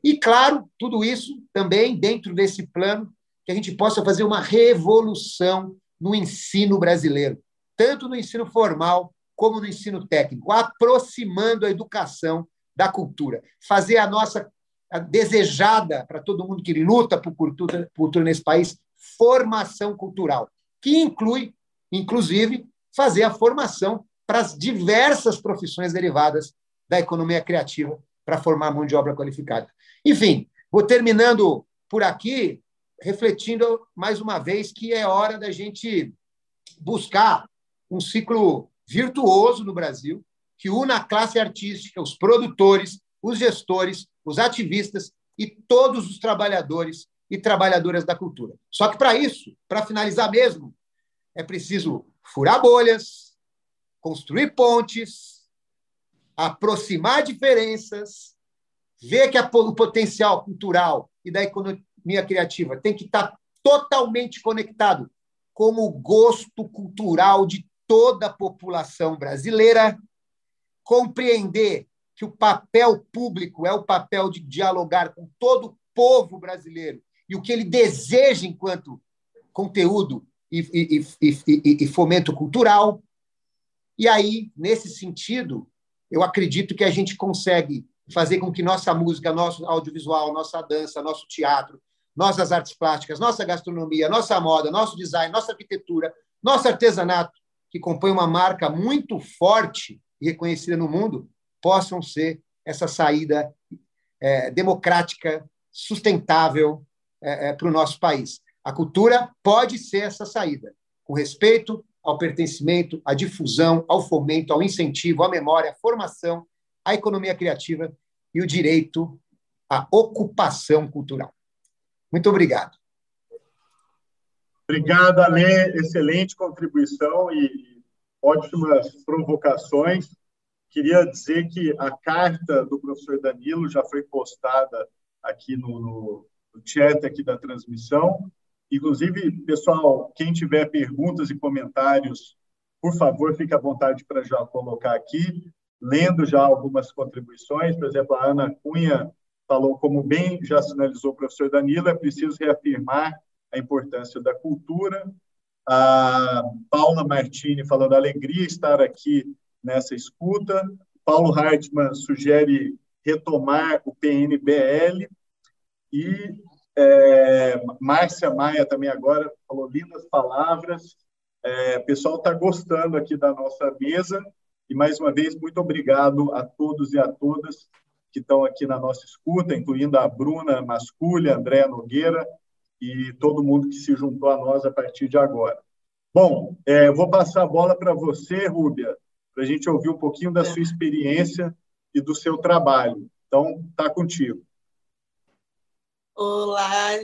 E, claro, tudo isso também dentro desse plano, que a gente possa fazer uma revolução no ensino brasileiro, tanto no ensino formal como no ensino técnico, aproximando a educação da cultura, fazer a nossa a desejada para todo mundo que luta por cultura, cultura nesse país, formação cultural, que inclui, inclusive, fazer a formação para as diversas profissões derivadas da economia criativa para formar mão de obra qualificada. Enfim, vou terminando por aqui, refletindo mais uma vez que é hora da gente buscar um ciclo virtuoso no Brasil que una a classe artística, os produtores, os gestores, os ativistas e todos os trabalhadores e trabalhadoras da cultura. Só que para isso, para finalizar mesmo, é preciso furar bolhas, construir pontes, aproximar diferenças, ver que o potencial cultural e da economia criativa tem que estar totalmente conectado com o gosto cultural de toda a população brasileira, compreender que o papel público é o papel de dialogar com todo o povo brasileiro e o que ele deseja enquanto conteúdo e, e, e, e, fomento cultural. E aí, nesse sentido, eu acredito que a gente consegue fazer com que nossa música, nosso audiovisual, nossa dança, nosso teatro, nossas artes plásticas, nossa gastronomia, nossa moda, nosso design, nossa arquitetura, nosso artesanato, que compõe uma marca muito forte e reconhecida no mundo, possam ser essa saída é, democrática, sustentável é, é, para o nosso país. A cultura pode ser essa saída, com respeito ao pertencimento, à difusão, ao fomento, ao incentivo, à memória, à formação, à economia criativa e o direito à ocupação cultural. Muito obrigado. Obrigado, Alê. Excelente contribuição e ótimas provocações. Queria dizer que a carta do professor Danilo já foi postada aqui no, no, no chat aqui da transmissão. Inclusive, pessoal, quem tiver perguntas e comentários, por favor, fique à vontade para já colocar aqui, lendo já algumas contribuições. Por exemplo, a Ana Cunha falou, como bem já sinalizou o professor Danilo, é preciso reafirmar a importância da cultura. A Paula Martini falando, alegria estar aqui nessa escuta. Paulo Hartmann sugere retomar o PNBL e é, Márcia Maia também agora falou lindas palavras. É, pessoal está gostando aqui da nossa mesa. E, mais uma vez, muito obrigado a todos e a todas que estão aqui na nossa escuta, incluindo a Bruna Masculha, Andréa Nogueira e todo mundo que se juntou a nós a partir de agora. Bom, é, vou passar a bola para você, Rúbia, para a gente ouvir um pouquinho da sua experiência e do seu trabalho. Então, está contigo. Olá,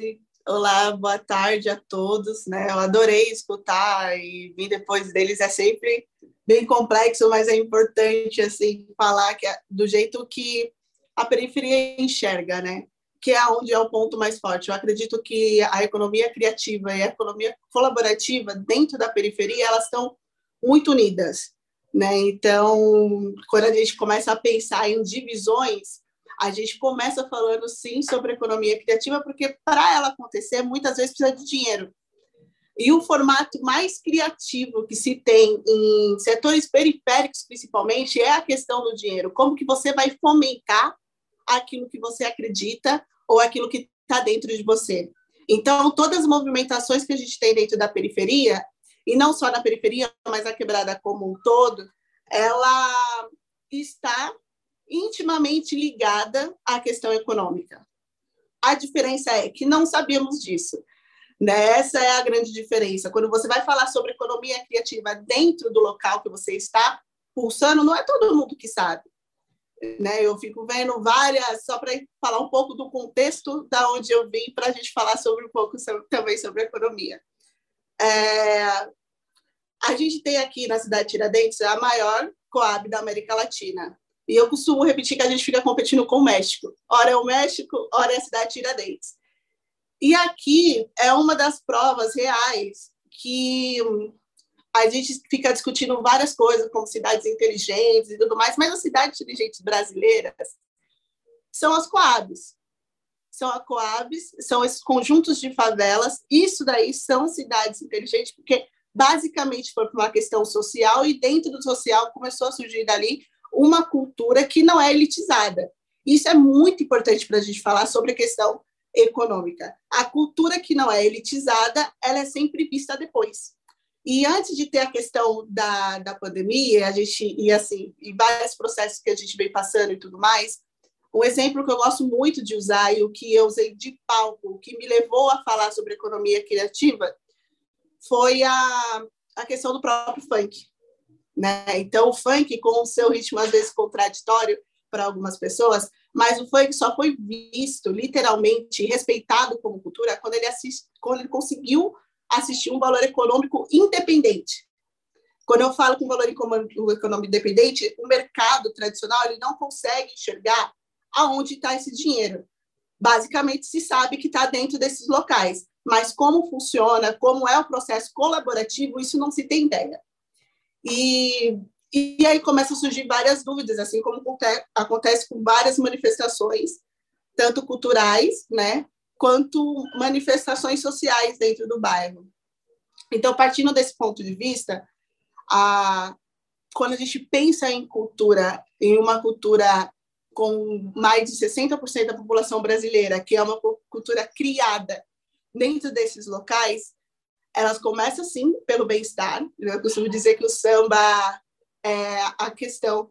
olá, boa tarde a todos. Né? Eu adorei escutar e vir depois deles é sempre bem complexo, mas é importante assim falar que é do jeito que a periferia enxerga, né? Que é onde é o ponto mais forte. Eu acredito que a economia criativa e a economia colaborativa dentro da periferia elas estão muito unidas, né? Então, quando a gente começa a pensar em divisões, a gente começa falando sim sobre economia criativa, porque para ela acontecer, muitas vezes precisa de dinheiro. E o formato mais criativo que se tem em setores periféricos, principalmente, é a questão do dinheiro. Como que você vai fomentar aquilo que você acredita ou aquilo que está dentro de você? Então, todas as movimentações que a gente tem dentro da periferia, e não só na periferia, mas a quebrada como um todo, ela está intimamente ligada à questão econômica. A diferença é que não sabemos disso. Né? Essa é a grande diferença. Quando você vai falar sobre economia criativa dentro do local que você está pulsando, não é todo mundo que sabe. Né? Eu fico vendo várias, só para falar um pouco do contexto da onde eu vim, para a gente falar sobre um pouco sobre, também sobre economia. É, a gente tem aqui na cidade de Tiradentes a maior Coab da América Latina. E eu costumo repetir que a gente fica competindo com o México. Ora é o México, ora é a cidade de Tiradentes. E aqui é uma das provas reais que a gente fica discutindo várias coisas, como cidades inteligentes e tudo mais, mas as cidades inteligentes brasileiras são as Coabs. São as Coabs, são esses conjuntos de favelas. Isso daí são cidades inteligentes, porque basicamente foi por uma questão social e dentro do social começou a surgir dali uma cultura que não é elitizada. Isso é muito importante para a gente falar sobre a questão econômica. A cultura que não é elitizada, ela é sempre vista depois. E antes de ter a questão da, da pandemia, a gente e assim, e vários processos que a gente vem passando e tudo mais, um exemplo que eu gosto muito de usar e o que eu usei de palco, o que me levou a falar sobre economia criativa, foi a, a questão do próprio funk. Né? Então, o funk, com o seu ritmo às vezes contraditório para algumas pessoas, mas o funk só foi visto, literalmente, respeitado como cultura quando ele, assist, quando ele conseguiu assistir um valor econômico independente. Quando eu falo com valor econômico independente, o mercado tradicional ele não consegue enxergar aonde está esse dinheiro. Basicamente, se sabe que está dentro desses locais, mas como funciona, como é o processo colaborativo, isso não se tem ideia. E, e aí começam a surgir várias dúvidas, assim como acontece com várias manifestações, tanto culturais, né, quanto manifestações sociais dentro do bairro. Então, partindo desse ponto de vista, a, quando a gente pensa em cultura, em uma cultura com mais de 60% da população brasileira, que é uma cultura criada dentro desses locais, elas começam sim pelo bem-estar. Eu costumo dizer que o samba é a questão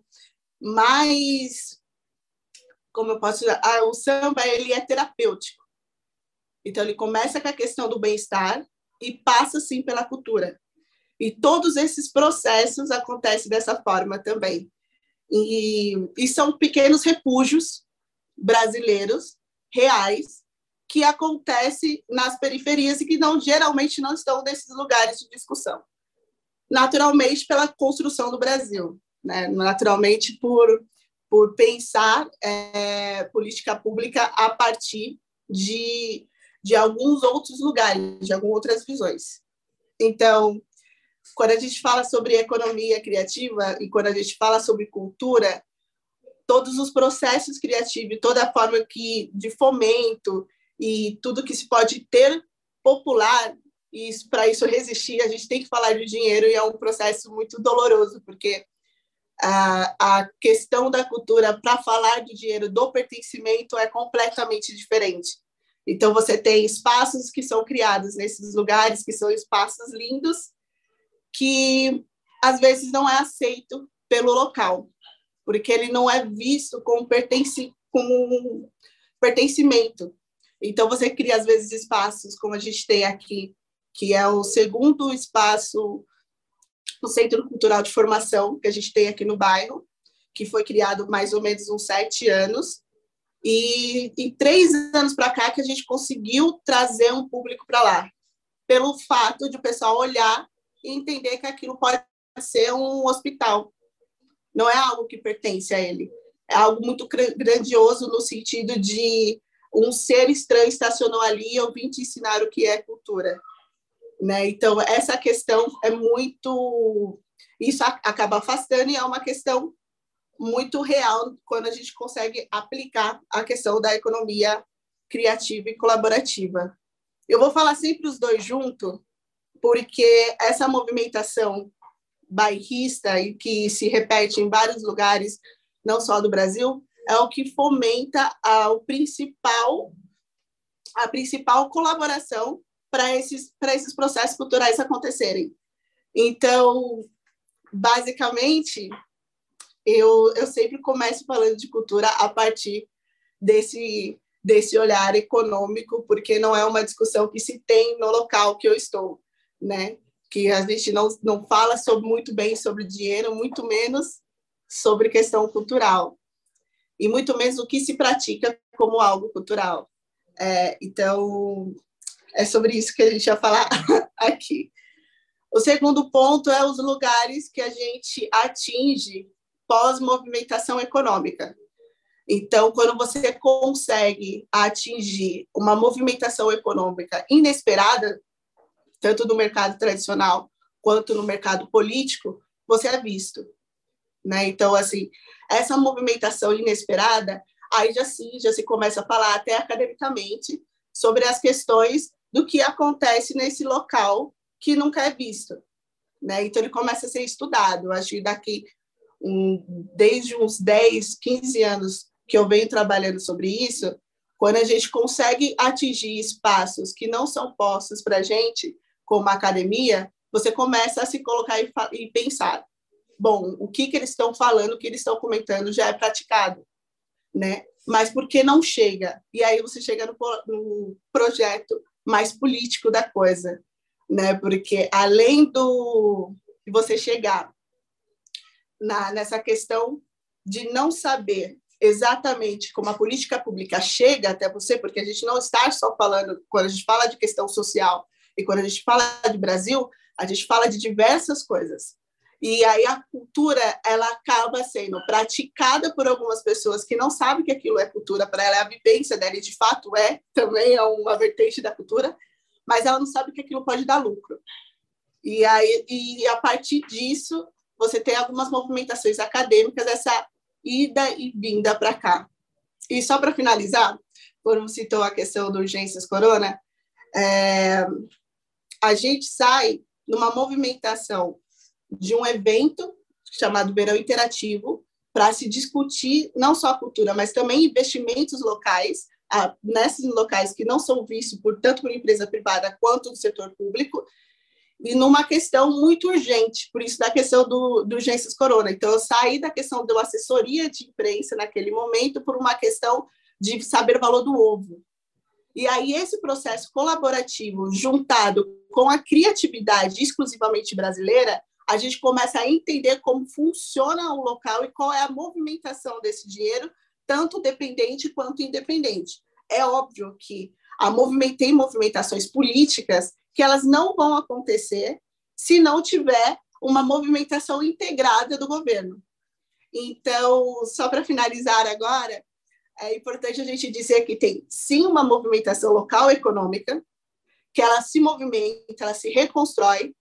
mais como eu posso dizer, ah, o samba ele é terapêutico. Então ele começa com a questão do bem-estar e passa sim pela cultura. E todos esses processos acontecem dessa forma também. E, e são pequenos refúgios brasileiros reais que acontece nas periferias e que não geralmente não estão nesses lugares de discussão. Naturalmente pela construção do Brasil, né? naturalmente por por pensar é, política pública a partir de, de alguns outros lugares, de algumas outras visões. Então, quando a gente fala sobre economia criativa e quando a gente fala sobre cultura, todos os processos criativos, toda a forma que de fomento e tudo que se pode ter popular e para isso resistir a gente tem que falar de dinheiro e é um processo muito doloroso porque a, questão da cultura para falar de dinheiro do pertencimento é completamente diferente então você tem espaços que são criados nesses lugares que são espaços lindos que às vezes não é aceito pelo local porque ele não é visto como pertence com pertencimento. Então, você cria, às vezes, espaços como a gente tem aqui, que é o segundo espaço do Centro Cultural de Formação que a gente tem aqui no bairro, que foi criado mais ou menos uns sete anos. E em três anos para cá que a gente conseguiu trazer um público para lá, pelo fato de o pessoal olhar e entender que aquilo pode ser um hospital. Não é algo que pertence a ele. É algo muito grandioso no sentido de um ser estranho estacionou ali e eu vim te ensinar o que é cultura. Né? Então, essa questão é muito. Isso acaba afastando e é uma questão muito real quando a gente consegue aplicar a questão da economia criativa e colaborativa. Eu vou falar sempre os dois juntos, porque essa movimentação bairrista e que se repete em vários lugares, não só do Brasil, é o que fomenta a, o principal, a principal colaboração para esses, esses processos culturais acontecerem. Então, basicamente, eu, eu sempre começo falando de cultura a partir desse, desse olhar econômico, porque não é uma discussão que se tem no local que eu estou, né? Que a gente não, não fala sobre, muito bem sobre dinheiro, muito menos sobre questão cultural, e muito menos o que se pratica como algo cultural. É, então, é sobre isso que a gente vai falar aqui. O segundo ponto é os lugares que a gente atinge pós-movimentação econômica. Então, quando você consegue atingir uma movimentação econômica inesperada, tanto no mercado tradicional quanto no mercado político, você é visto. Né? Então, assim, essa movimentação inesperada, aí já sim, já se começa a falar até academicamente sobre as questões do que acontece nesse local que nunca é visto. Né? Então, ele começa a ser estudado. Acho que daqui um, desde uns 10, 15 anos que eu venho trabalhando sobre isso, quando a gente consegue atingir espaços que não são postos para a gente, como a academia, você começa a se colocar e, e pensar, bom, o que, que eles estão falando, o que eles estão comentando já é praticado, né? Mas por que não chega? E aí você chega no, no projeto mais político da coisa, né? Porque além do de você chegar na, nessa questão de não saber exatamente como a política pública chega até você, porque a gente não está só falando, quando a gente fala de questão social e quando a gente fala de Brasil, a gente fala de diversas coisas. E aí a cultura, ela acaba sendo praticada por algumas pessoas que não sabem que aquilo é cultura, para ela é a vivência dela, e de fato é, também é uma vertente da cultura, mas ela não sabe que aquilo pode dar lucro. E aí e a partir disso, você tem algumas movimentações acadêmicas, essa ida e vinda para cá. E só para finalizar, quando citou a questão do Urgências Corona, é, a gente sai numa movimentação de um evento chamado Verão Interativo, para se discutir não só a cultura, mas também investimentos locais, a, nesses locais que não são vistos por tanto por empresa privada quanto do setor público, e numa questão muito urgente, por isso da questão do, do Urgências Corona. Então, eu saí da questão da assessoria de imprensa naquele momento por uma questão de saber o valor do ovo. E aí, esse processo colaborativo, juntado com a criatividade exclusivamente brasileira, a gente começa a entender como funciona o local e qual é a movimentação desse dinheiro, tanto dependente quanto independente. É óbvio que a movimento, tem movimentações políticas que elas não vão acontecer se não tiver uma movimentação integrada do governo. Então, só para finalizar agora, é importante a gente dizer que tem sim uma movimentação local econômica, que ela se movimenta, ela se reconstrói.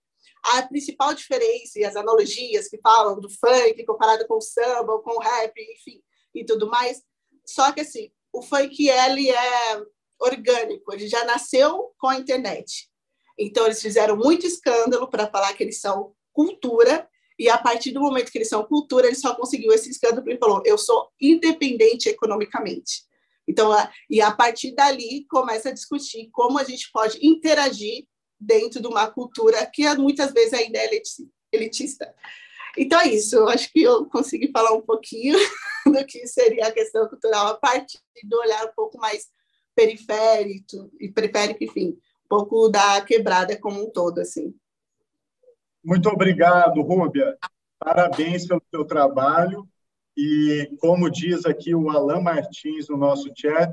A principal diferença e as analogias que falam do funk comparado com o samba, com o rap, enfim, e tudo mais, só que assim, o funk ele é orgânico, ele já nasceu com a internet. Então, eles fizeram muito escândalo para falar que eles são cultura, e a partir do momento que eles são cultura, ele só conseguiu esse escândalo porque falou: eu sou independente economicamente. Então, e a partir dali começa a discutir como a gente pode interagir dentro de uma cultura que muitas vezes ainda é elitista. Então é isso, eu acho que eu consegui falar um pouquinho do que seria a questão cultural a partir do olhar um pouco mais periférico, e periférico, enfim, um pouco da quebrada como um todo, assim. Muito obrigado, Rúbia. Parabéns pelo seu trabalho e, como diz aqui o Alan Martins no nosso chat,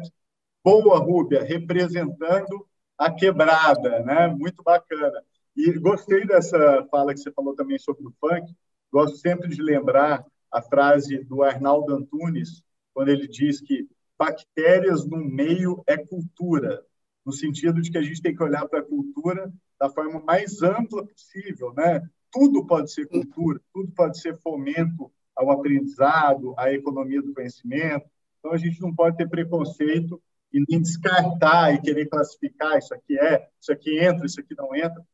boa, Rúbia, representando a quebrada, né? Muito bacana. E gostei dessa fala que você falou também sobre o funk. Gosto sempre de lembrar a frase do Arnaldo Antunes, quando ele diz que bactérias no meio é cultura, no sentido de que a gente tem que olhar para a cultura da forma mais ampla possível, né? Tudo pode ser cultura, tudo pode ser fomento ao aprendizado, à economia do conhecimento. Então a gente não pode ter preconceito e nem descartar e querer classificar isso aqui é, isso aqui entra, isso aqui não entra.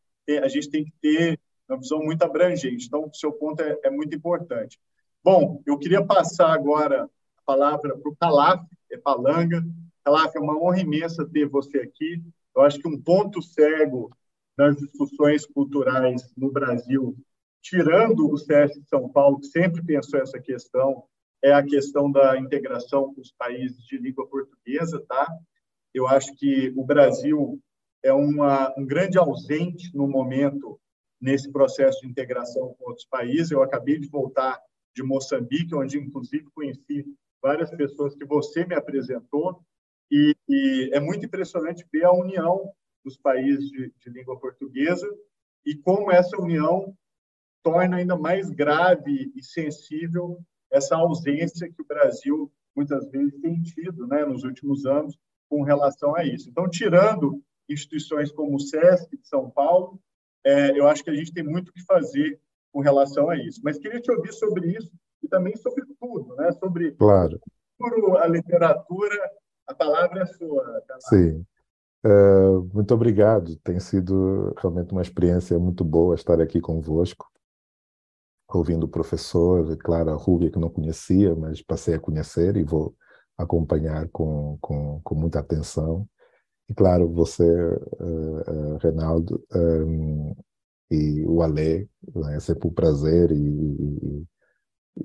A gente tem que ter uma visão muito abrangente. Então, o seu ponto é, é muito importante. Bom, eu queria passar agora a palavra para o Calaf, é Palanga. Calaf, é uma honra imensa ter você aqui. Eu acho que um ponto cego das discussões culturais no Brasil, tirando o CS de São Paulo, que sempre pensou essa questão, é a questão da integração com os países de língua portuguesa, tá? Eu acho que o Brasil é uma, um grande ausente no momento nesse processo de integração com outros países. Eu acabei de voltar de Moçambique, onde inclusive conheci várias pessoas que você me apresentou, e, e é muito impressionante ver a união dos países de, de língua portuguesa e como essa união torna ainda mais grave e sensível essa ausência que o Brasil muitas vezes tem tido, né, nos últimos anos, com relação a isso. Então, tirando instituições como o SESC de São Paulo, é, eu acho que a gente tem muito o que fazer com relação a isso. Mas queria te ouvir sobre isso e também sobre tudo, né? Sobre claro. a literatura. A palavra é sua. Sim. Uh, muito obrigado. Tem sido realmente uma experiência muito boa estar aqui convosco, ouvindo o professor, claro, a Rúbia, que não conhecia, mas passei a conhecer e vou acompanhar com, com, com muita atenção. E, claro, você, uh, uh, Renaldo, um, e o Alê, né, é sempre um prazer e,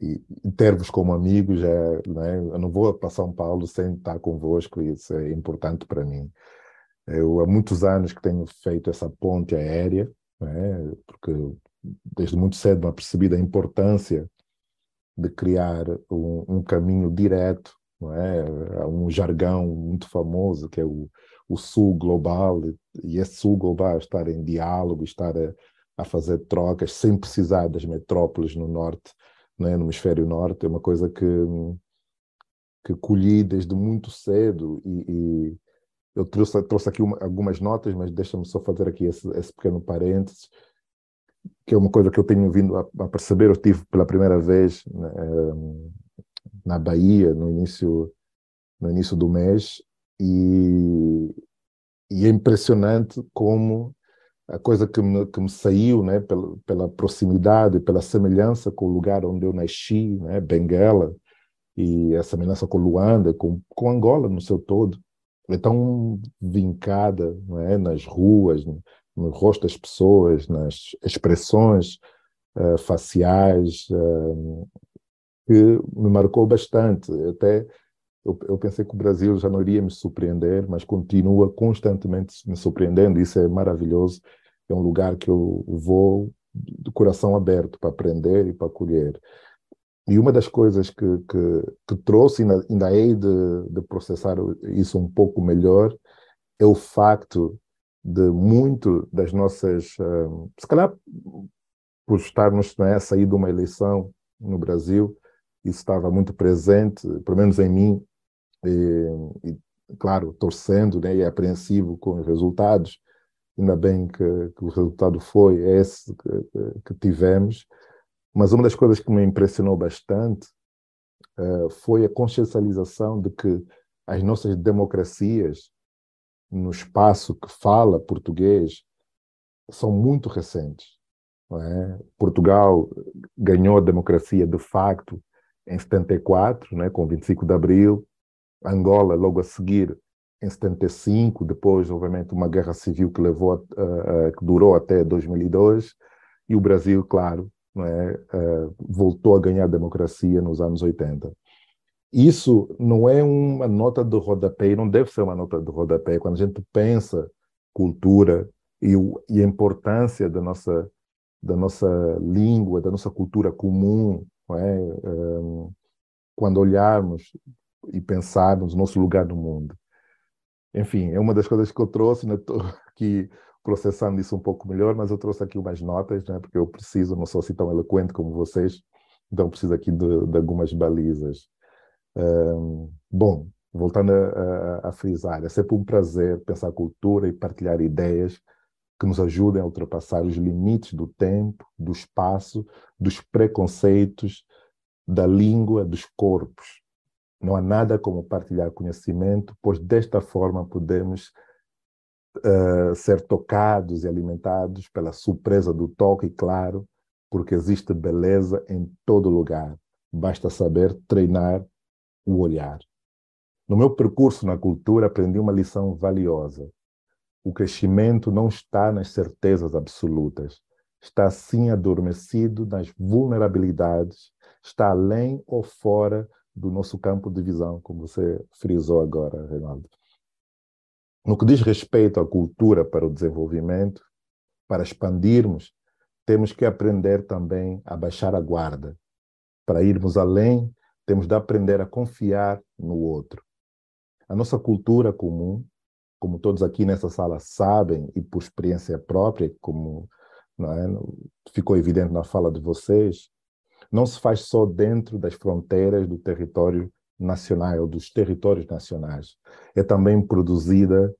e, e ter-vos como amigos, já, né, eu não vou para São Paulo sem estar convosco, isso é importante para mim. Eu há muitos anos que tenho feito essa ponte aérea, né, porque desde muito cedo me percebi da importância de criar um, um caminho direto, não é? Há um jargão muito famoso que é o, o Sul global, e esse Sul global estar em diálogo, estar a, a fazer trocas sem precisar das metrópoles no Norte, né, no hemisfério Norte, é uma coisa que, que colhi desde muito cedo e, e eu trouxe, trouxe aqui uma, algumas notas, mas deixa-me só fazer aqui esse, esse, pequeno parênteses, que é uma coisa que eu tenho vindo a, a perceber, eu tive pela primeira vez né, na Bahia, no início, no início do mês, e, e é impressionante como a coisa que me, que me saiu, né, pela, pela proximidade, pela semelhança com o lugar onde eu nasci, né, Benguela, e a semelhança com Luanda, com, com Angola no seu todo, é tão vincada não é, nas ruas, no, rosto das pessoas, nas expressões uh, faciais, uh, que me marcou bastante. Até eu, eu, pensei que o Brasil já não iria me surpreender, mas continua constantemente me surpreendendo. Isso é maravilhoso é um lugar que eu vou de coração aberto para aprender e para acolher. E uma das coisas que, que, que trouxe, ainda, ainda hei de, de processar isso um pouco melhor, é o facto de muito das nossas, uh, se calhar por estarmos né, a sair de uma eleição no Brasil, isso estava muito presente, pelo menos em mim, e, e claro, torcendo né, e apreensivo com os resultados, ainda bem que, que o resultado foi esse que, que, tivemos, mas uma das coisas que me impressionou bastante uh, foi a consciencialização de que as nossas democracias no espaço que fala português são muito recentes. É? Portugal ganhou a democracia de facto em 74, né, com 25 de abril. Angola, logo a seguir, em 75, depois, obviamente, uma guerra civil que levou, que durou até 2002, e o Brasil, claro, é, uh, voltou a ganhar democracia nos anos 80. Isso não é uma nota de rodapé, não deve ser uma nota de rodapé quando a gente pensa cultura e, o, e a importância da nossa da nossa língua, da nossa cultura comum, é? um, quando olharmos e pensarmos o nosso lugar no mundo. Enfim, é uma das coisas que eu trouxe, né? Aqui processando isso um pouco melhor, mas eu trouxe aqui umas notas, né? porque eu preciso, não sou assim tão eloquente como vocês, então preciso aqui de, de algumas balizas. Bom, voltando a, a, a, frisar, é sempre um prazer pensar cultura e partilhar ideias que nos ajudem a ultrapassar os limites do tempo, do espaço, dos preconceitos, da língua, dos corpos. Não há nada como partilhar conhecimento, pois desta forma podemos uh, ser tocados e alimentados pela surpresa do toque, claro, porque existe beleza em todo lugar. Basta saber treinar o olhar. No meu percurso na cultura, aprendi uma lição valiosa. O crescimento não está nas certezas absolutas, está sim adormecido nas vulnerabilidades, está além ou fora do nosso campo de visão, como você frisou agora, Reinaldo. No que diz respeito à cultura para o desenvolvimento, para expandirmos, temos que aprender também a baixar a guarda. Para irmos além, temos de aprender a confiar no outro. A nossa cultura comum, como todos aqui nessa sala sabem, e por experiência própria, como é, ficou evidente na fala de vocês, não se faz só dentro das fronteiras do território nacional, dos territórios nacionais. É também produzida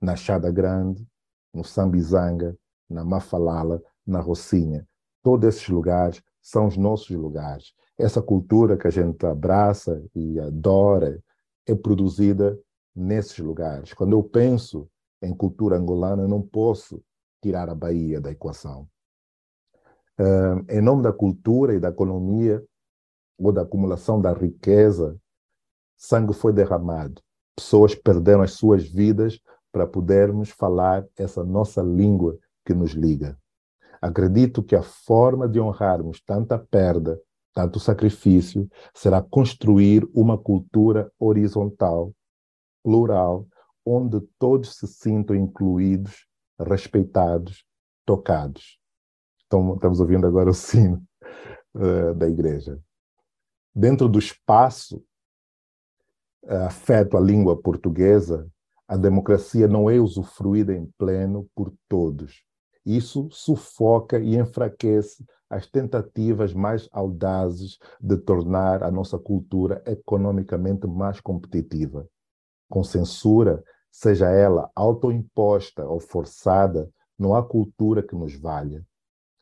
na Chada Grande, no Sambizanga, na Mafalala, na Rocinha. Todos esses lugares são os nossos lugares essa cultura que a gente abraça e adora é produzida nesses lugares. Quando eu penso em cultura angolana, não posso tirar a Bahia da equação. Uh, em nome da cultura e da economia, ou da acumulação da riqueza, sangue foi derramado. Pessoas perderam as suas vidas para podermos falar essa nossa língua que nos liga. Acredito que a forma de honrarmos tanta perda tanto sacrifício, será construir uma cultura horizontal, plural, onde todos se sintam incluídos, respeitados, tocados. Então, estamos ouvindo agora o sino uh, da igreja. Dentro do espaço uh, afeto à língua portuguesa, a democracia não é usufruída em pleno por todos. Isso sufoca e enfraquece as tentativas mais audazes de tornar a nossa cultura economicamente mais competitiva. Com censura, seja ela autoimposta ou forçada, não há cultura que nos valha.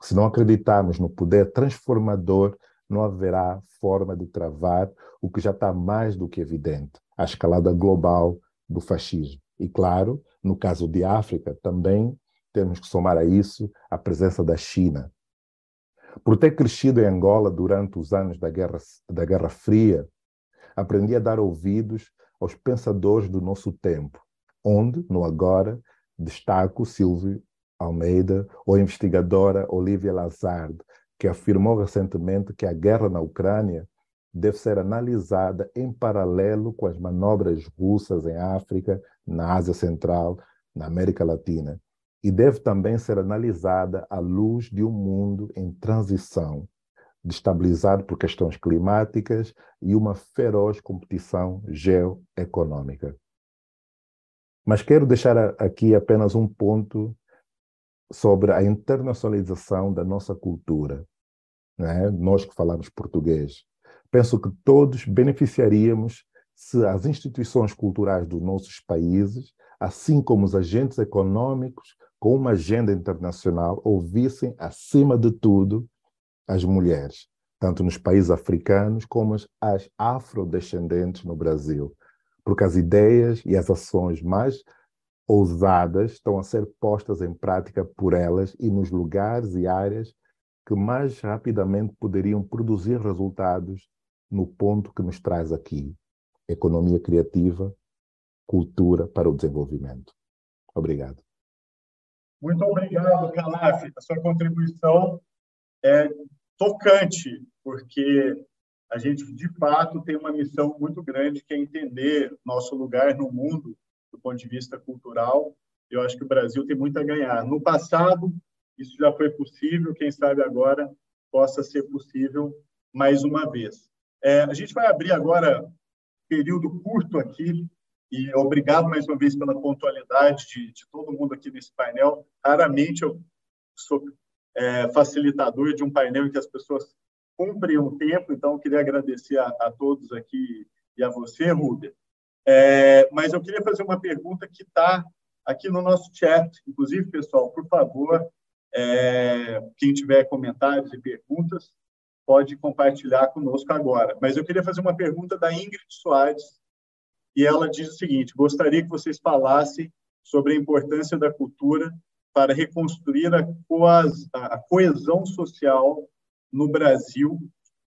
Se não acreditarmos no poder transformador, não haverá forma de travar o que já está mais do que evidente, a escalada global do fascismo. E, claro, no caso de África, também temos que somar a isso a presença da China. Por ter crescido em Angola durante os anos da Guerra, da Guerra Fria, aprendi a dar ouvidos aos pensadores do nosso tempo, onde, no agora, destaco Silvio Almeida ou a investigadora Olivia Lazard, que afirmou recentemente que a guerra na Ucrânia deve ser analisada em paralelo com as manobras russas em África, na Ásia Central, na América Latina e deve também ser analisada à luz de um mundo em transição, destabilizado por questões climáticas e uma feroz competição geoeconômica. Mas quero deixar aqui apenas um ponto sobre a internacionalização da nossa cultura. É? Nós que falamos português. Penso que todos beneficiaríamos se as instituições culturais dos nossos países, assim como os agentes econômicos, com uma agenda internacional, ouvissem, acima de tudo, as mulheres, tanto nos países africanos como as afrodescendentes no Brasil. Porque as ideias e as ações mais ousadas estão a ser postas em prática por elas e nos lugares e áreas que mais rapidamente poderiam produzir resultados no ponto que nos traz aqui: economia criativa, cultura para o desenvolvimento. Obrigado. Muito obrigado, Calaf. A sua contribuição é tocante porque a gente, de fato, tem uma missão muito grande que é entender nosso lugar no mundo do ponto de vista cultural. Eu acho que o Brasil tem muito a ganhar. No passado, isso já foi possível, quem sabe agora possa ser possível mais uma vez. É, a gente vai abrir agora período curto aqui e obrigado mais uma vez pela pontualidade de, de todo mundo aqui nesse painel. Raramente eu sou é, facilitador de um painel em que as pessoas cumprem o tempo, então eu queria agradecer a, a todos aqui e a você, Rubia. É, mas eu queria fazer uma pergunta que está aqui no nosso chat. Inclusive, pessoal, por favor, é, quem tiver comentários e perguntas, pode compartilhar conosco agora. Mas eu queria fazer uma pergunta da Ingrid Soares, e ela diz o seguinte: gostaria que vocês falassem sobre a importância da cultura para reconstruir a, a coesão social no Brasil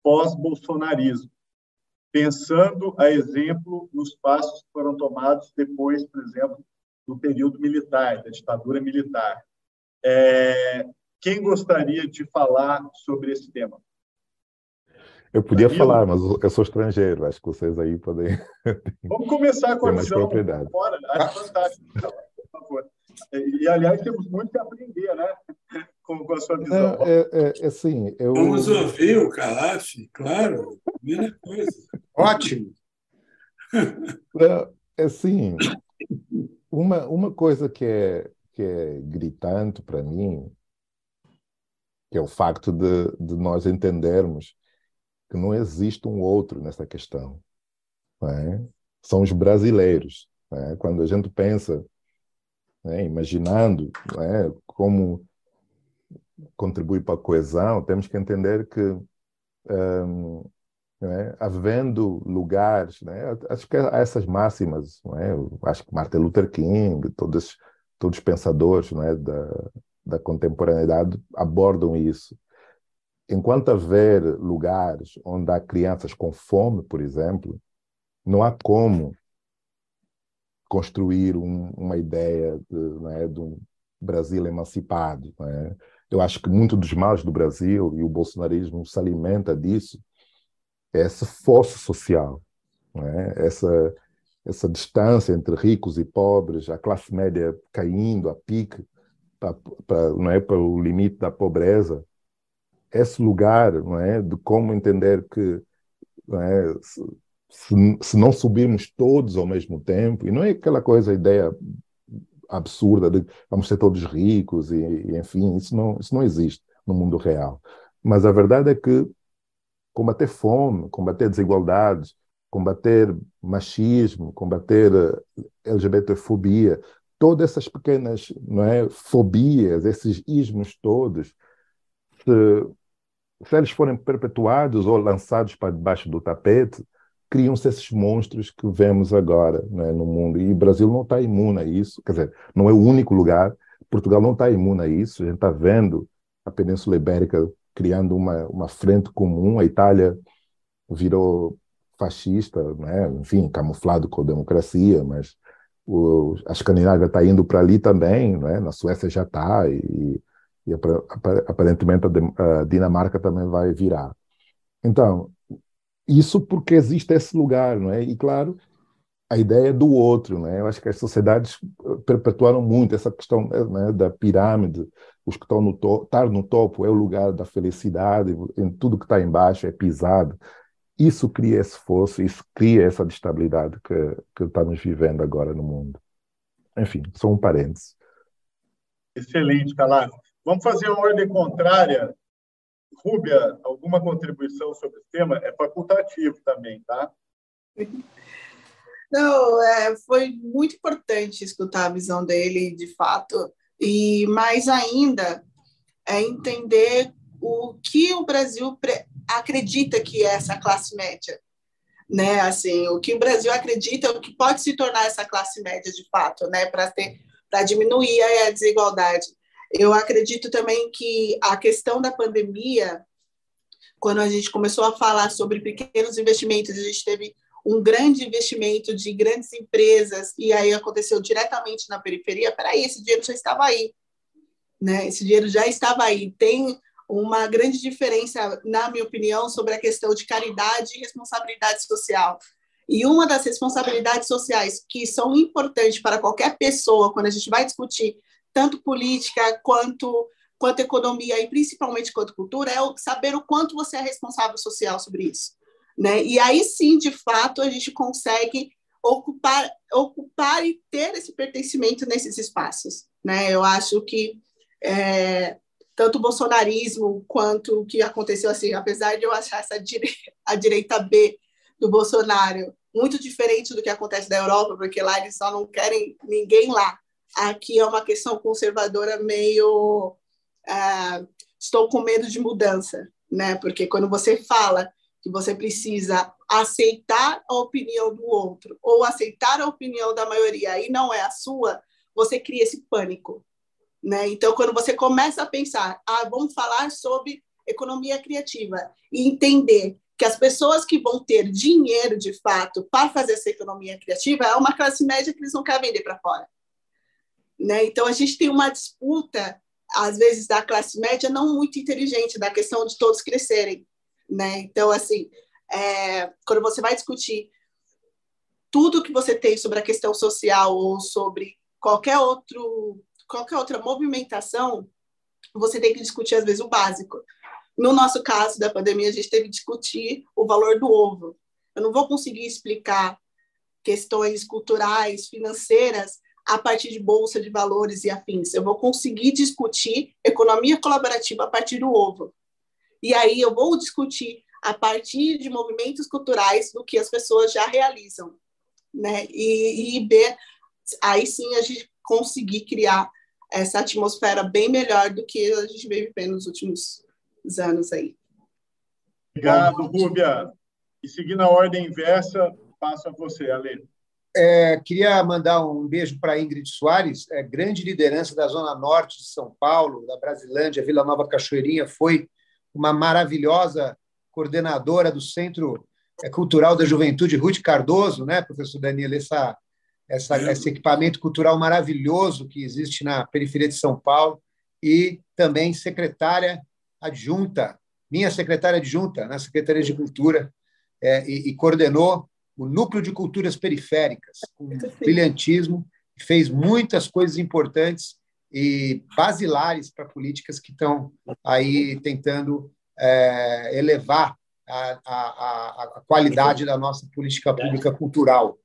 pós-bolsonarismo, pensando a exemplo nos passos que foram tomados depois, por exemplo, do período militar, da ditadura militar. É, quem gostaria de falar sobre esse tema? Eu podia Danilo? falar, mas eu sou estrangeiro. Acho que vocês aí podem. Vamos começar com a visão fora. Acho fantástico. Por favor. E, aliás, temos muito que aprender, né? Com, com a sua visão. Não, é, é, é assim, eu... Vamos ouvir o Calaf, claro. Primeira coisa. Ótimo. Não, é assim, uma, uma coisa que é, que é gritante para mim, que é o facto de, de nós entendermos que não existe um outro nessa questão. É? São os brasileiros. É? Quando a gente pensa, é? imaginando como contribui para a coesão, temos que entender que, um, é? havendo lugares, acho que há essas máximas, acho que Martin Luther King, todos, todos os pensadores da, da contemporaneidade abordam isso enquanto haver lugares onde há crianças com fome, por exemplo, não há como construir um, uma ideia de, é, de, um Brasil emancipado. É? Eu acho que muito dos males do Brasil, e o bolsonarismo se alimenta disso, é essa força social, é? essa, essa distância entre ricos e pobres, a classe média caindo a pique para, é, para o limite da pobreza esse lugar, não é, de como entender que não é, se, se, não subirmos todos ao mesmo tempo, e não é aquela coisa, a ideia absurda de vamos ser todos ricos, e, e enfim, isso não, isso não existe no mundo real. Mas a verdade é que combater fome, combater desigualdades, combater machismo, combater eh, LGBTfobia, todas essas pequenas não é, fobias, esses ismos todos, se, eles forem perpetuados ou lançados para debaixo do tapete, criam-se esses monstros que vemos agora né, no mundo. E o Brasil não está imune a isso, quer dizer, não é o único lugar. Portugal não está imune a isso. A gente está vendo a Península Ibérica criando uma, uma frente comum. A Itália virou fascista, né? enfim, camuflado com a democracia, mas o, a Escandinávia está indo para ali também, né? na Suécia já está, e, e aparentemente a Dinamarca também vai virar. Então, isso porque existe esse lugar, não é? E claro, a ideia do outro, não é? Eu acho que as sociedades eh, perpetuaram muito essa questão né, da pirâmide, os que estão no topo, estar no topo é o lugar da felicidade, em tudo que está embaixo é pisado. Isso cria esse fosso, isso cria essa destabilidade que, que estamos vivendo agora no mundo. Enfim, só um parênteses. Excelente, Calado. Vamos fazer a ordem contrária. Rúbia, alguma contribuição sobre o tema? É facultativo também, tá? Não, é, foi muito importante escutar a visão dele, de fato, e mais ainda é entender o que o Brasil acredita que é essa classe média, né? Assim, o que o Brasil acredita, o que pode se tornar essa classe média de fato, né? Para ter, para diminuir a desigualdade. Eu acredito também que a questão da pandemia, quando a gente começou a falar sobre pequenos investimentos, a gente teve um grande investimento de grandes empresas e aí aconteceu diretamente na periferia. Peraí, esse dinheiro já estava aí, né? Esse dinheiro já estava aí. Tem uma grande diferença, na minha opinião, sobre a questão de caridade e responsabilidade social. E uma das responsabilidades sociais que são importantes para qualquer pessoa, quando a gente vai discutir tanto política quanto, quanto economia e principalmente quanto cultura, é saber o quanto você é responsável social sobre isso. Né? E aí sim, de fato, a gente consegue ocupar, ocupar e ter esse pertencimento nesses espaços. Né? Eu acho que é, tanto o bolsonarismo quanto o que aconteceu, assim, apesar de eu achar essa dire a direita B do Bolsonaro muito diferente do que acontece na Europa, porque lá eles só não querem ninguém lá. Aqui é uma questão conservadora meio uh, estou com medo de mudança, né? Porque quando você fala que você precisa aceitar a opinião do outro ou aceitar a opinião da maioria e não é a sua, você cria esse pânico, né? Então, quando você começa a pensar, ah, vamos falar sobre economia criativa e entender que as pessoas que vão ter dinheiro de fato para fazer essa economia criativa é uma classe média que eles não querem vender para fora. Né? Então, a gente tem uma disputa, às vezes, da classe média não muito inteligente, da questão de todos crescerem. Né? Então, assim, é, quando você vai discutir tudo que você tem sobre a questão social ou sobre qualquer outro qualquer outra movimentação, você tem que discutir, às vezes, o básico. No nosso caso da pandemia, a gente teve que discutir o valor do ovo. Eu não vou conseguir explicar questões culturais, financeiras, a partir de bolsa de valores e afins. Eu vou conseguir discutir economia colaborativa a partir do ovo. E aí eu vou discutir a partir de movimentos culturais do que as pessoas já realizam, né? E, e B, aí sim a gente conseguir criar essa atmosfera bem melhor do que a gente vem vivendo nos últimos anos aí. Obrigado, Rúbia. E seguindo a ordem inversa, passo a você, Ale. É, queria mandar um beijo para Ingrid Soares, é, grande liderança da Zona Norte de São Paulo, da Brasilândia, Vila Nova Cachoeirinha, foi uma maravilhosa coordenadora do Centro é, Cultural da Juventude, Ruth Cardoso, né, professor Danilo, essa essa, esse equipamento cultural maravilhoso que existe na periferia de São Paulo, e também secretária adjunta, minha secretária adjunta na Secretaria de Cultura, é, e, e, coordenou o Núcleo de Culturas Periféricas, com brilhantismo, fez muitas coisas importantes e basilares para políticas que estão aí tentando é, elevar a, a, a, qualidade da nossa política pública cultural.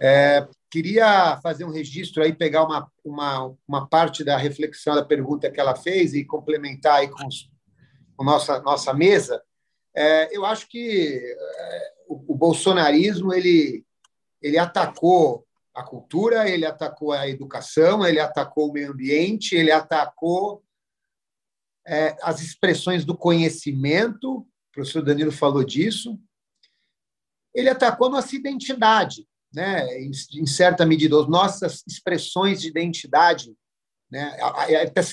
É, queria fazer um registro aí, pegar uma, uma, uma parte da reflexão da pergunta que ela fez e complementar aí com, os, com nossa nossa mesa. É, eu acho que é, o, bolsonarismo ele ele atacou a cultura, ele atacou a educação, ele atacou o meio ambiente, ele atacou é, as expressões do conhecimento. O professor Danilo falou disso ele atacou nossa identidade, né? em certa medida, as nossas expressões de identidade. Né?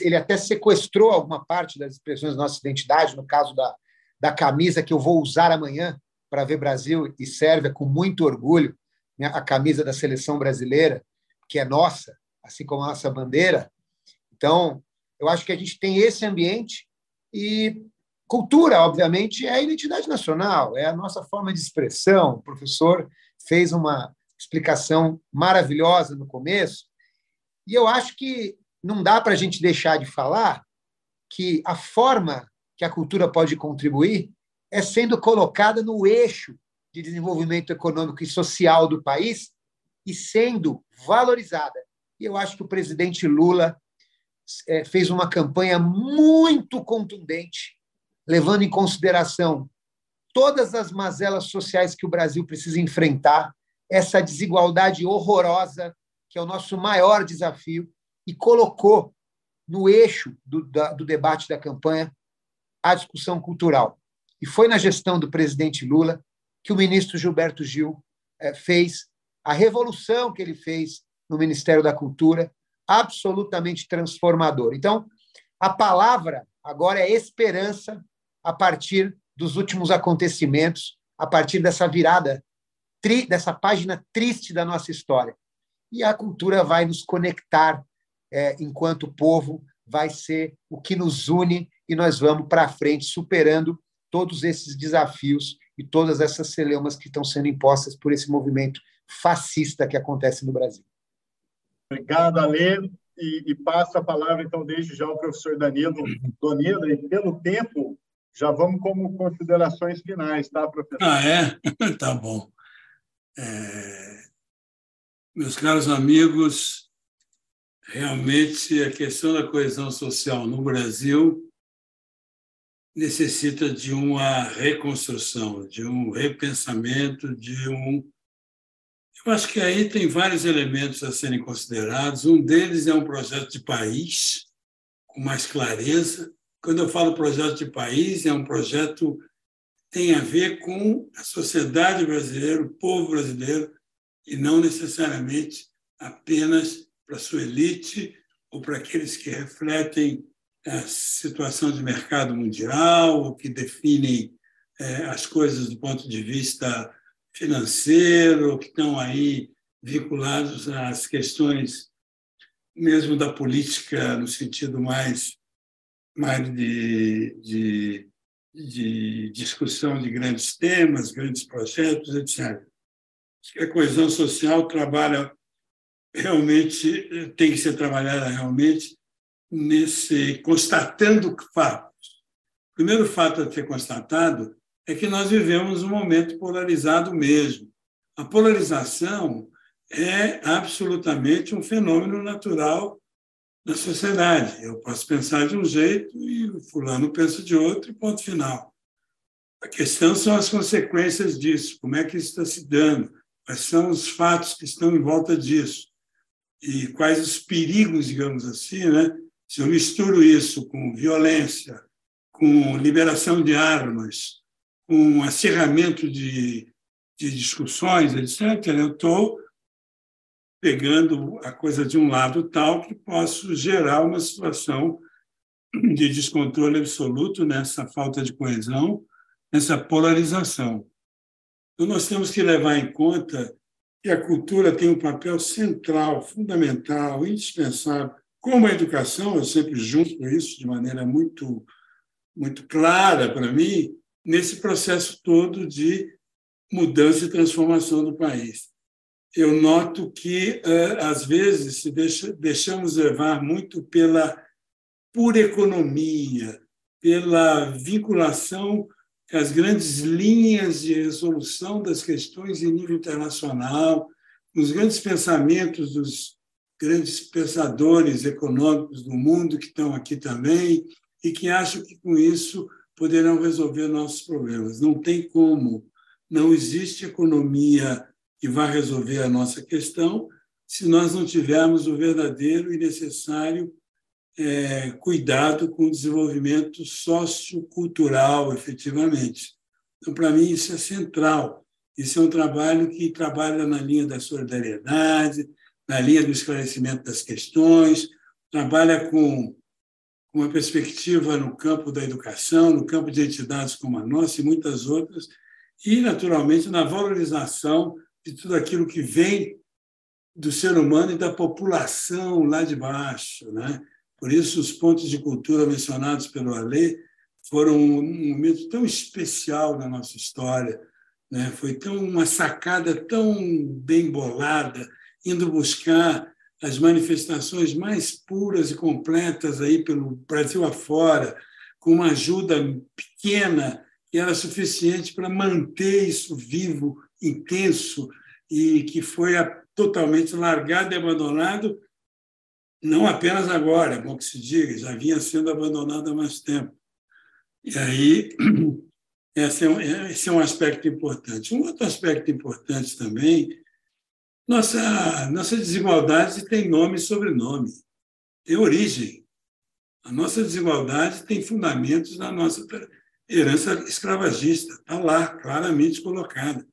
Ele até sequestrou alguma parte das expressões da nossa identidade, no caso da, da camisa que eu vou usar amanhã para ver Brasil e Sérvia com muito orgulho, né? a camisa da seleção brasileira, que é nossa, assim como a nossa bandeira. Então, eu acho que a gente tem esse ambiente e Cultura, obviamente, é a identidade nacional, é a nossa forma de expressão. O professor fez uma explicação maravilhosa no começo, e eu acho que não dá para a gente deixar de falar que a forma que a cultura pode contribuir é sendo colocada no eixo de desenvolvimento econômico e social do país e sendo valorizada. E eu acho que o presidente Lula eh, fez uma campanha muito contundente levando em consideração todas as mazelas sociais que o Brasil precisa enfrentar, essa desigualdade horrorosa, que é o nosso maior desafio, e colocou no eixo do, da, do debate da campanha a discussão cultural. E foi na gestão do presidente Lula que o ministro Gilberto Gil eh, fez a revolução que ele fez no Ministério da Cultura, absolutamente transformador. Então, a palavra agora é esperança a partir dos últimos acontecimentos, a partir dessa virada, dessa página triste da nossa história. E a cultura vai nos conectar, é, enquanto povo, vai ser o que nos une e nós vamos para frente superando todos esses desafios e todas essas celeumas que estão sendo impostas por esse movimento fascista que acontece no Brasil. Obrigado, Alê. E, e passo a palavra, então, desde já ao professor Danilo Donilo. E pelo tempo, já vamos como considerações finais, tá, professor? Ah, é? tá bom. É... Meus caros amigos, realmente a questão da coesão social no Brasil necessita de uma reconstrução, de um repensamento, de um. Eu acho que aí tem vários elementos a serem considerados. Um deles é um projeto de país, com mais clareza. Quando eu falo projeto de país, é um projeto que tem a ver com a sociedade brasileira, o povo brasileiro, e não necessariamente apenas para sua elite ou para aqueles que refletem a situação de mercado mundial, que definem é, as coisas do ponto de vista financeiro, que estão aí vinculados às questões mesmo da política no sentido mais, mais de, de, de discussão de grandes temas, grandes projetos, etc. Acho que a coesão social trabalha realmente, tem que ser trabalhada realmente nesse constatando fatos. O primeiro fato a ser constatado é que nós vivemos um momento polarizado mesmo. A polarização é absolutamente um fenômeno natural da sociedade. Eu posso pensar de um jeito e o fulano pensa de outro, e ponto final. A questão são as consequências disso, como é que isso está se dando, quais são os fatos que estão em volta disso e quais os perigos, digamos assim, né, se eu misturo isso com violência, com liberação de armas, com acirramento de, de discussões, etc., eu estou pegando a coisa de um lado tal que posso gerar uma situação de descontrole absoluto nessa falta de coesão, nessa polarização. Então, nós temos que levar em conta que a cultura tem um papel central, fundamental, indispensável como a educação, eu sempre junto isso de maneira muito, muito clara para mim, nesse processo todo de mudança e transformação do país. Eu noto que, às vezes, se deixa, deixamos levar muito pela pura economia, pela vinculação as grandes linhas de resolução das questões em nível internacional, os grandes pensamentos dos grandes pensadores econômicos do mundo que estão aqui também e que acham que com isso poderão resolver nossos problemas. Não tem como. Não existe economia que vá resolver a nossa questão se nós não tivermos o verdadeiro e necessário é, cuidado com o desenvolvimento sociocultural, efetivamente. Então, para mim, isso é central. Isso é um trabalho que trabalha na linha da solidariedade, na linha do esclarecimento das questões, trabalha com uma perspectiva no campo da educação, no campo de entidades como a nossa e muitas outras, e, naturalmente, na valorização de tudo aquilo que vem do ser humano e da população lá de baixo. Né? Por isso, os pontos de cultura mencionados pelo Alê foram um momento tão especial na nossa história, né? foi tão uma sacada tão bem bolada, indo buscar as manifestações mais puras e completas aí pelo Brasil afora, com uma ajuda pequena que era suficiente para manter isso vivo, intenso, e que foi totalmente largado e abandonado, não apenas agora, é bom que se diga, já vinha sendo abandonado há mais tempo. E aí, esse é um, esse é um aspecto importante. Um outro aspecto importante também nossa, nossa desigualdade tem nome e sobrenome, tem origem. A nossa desigualdade tem fundamentos na nossa herança escravagista, está lá, claramente colocada.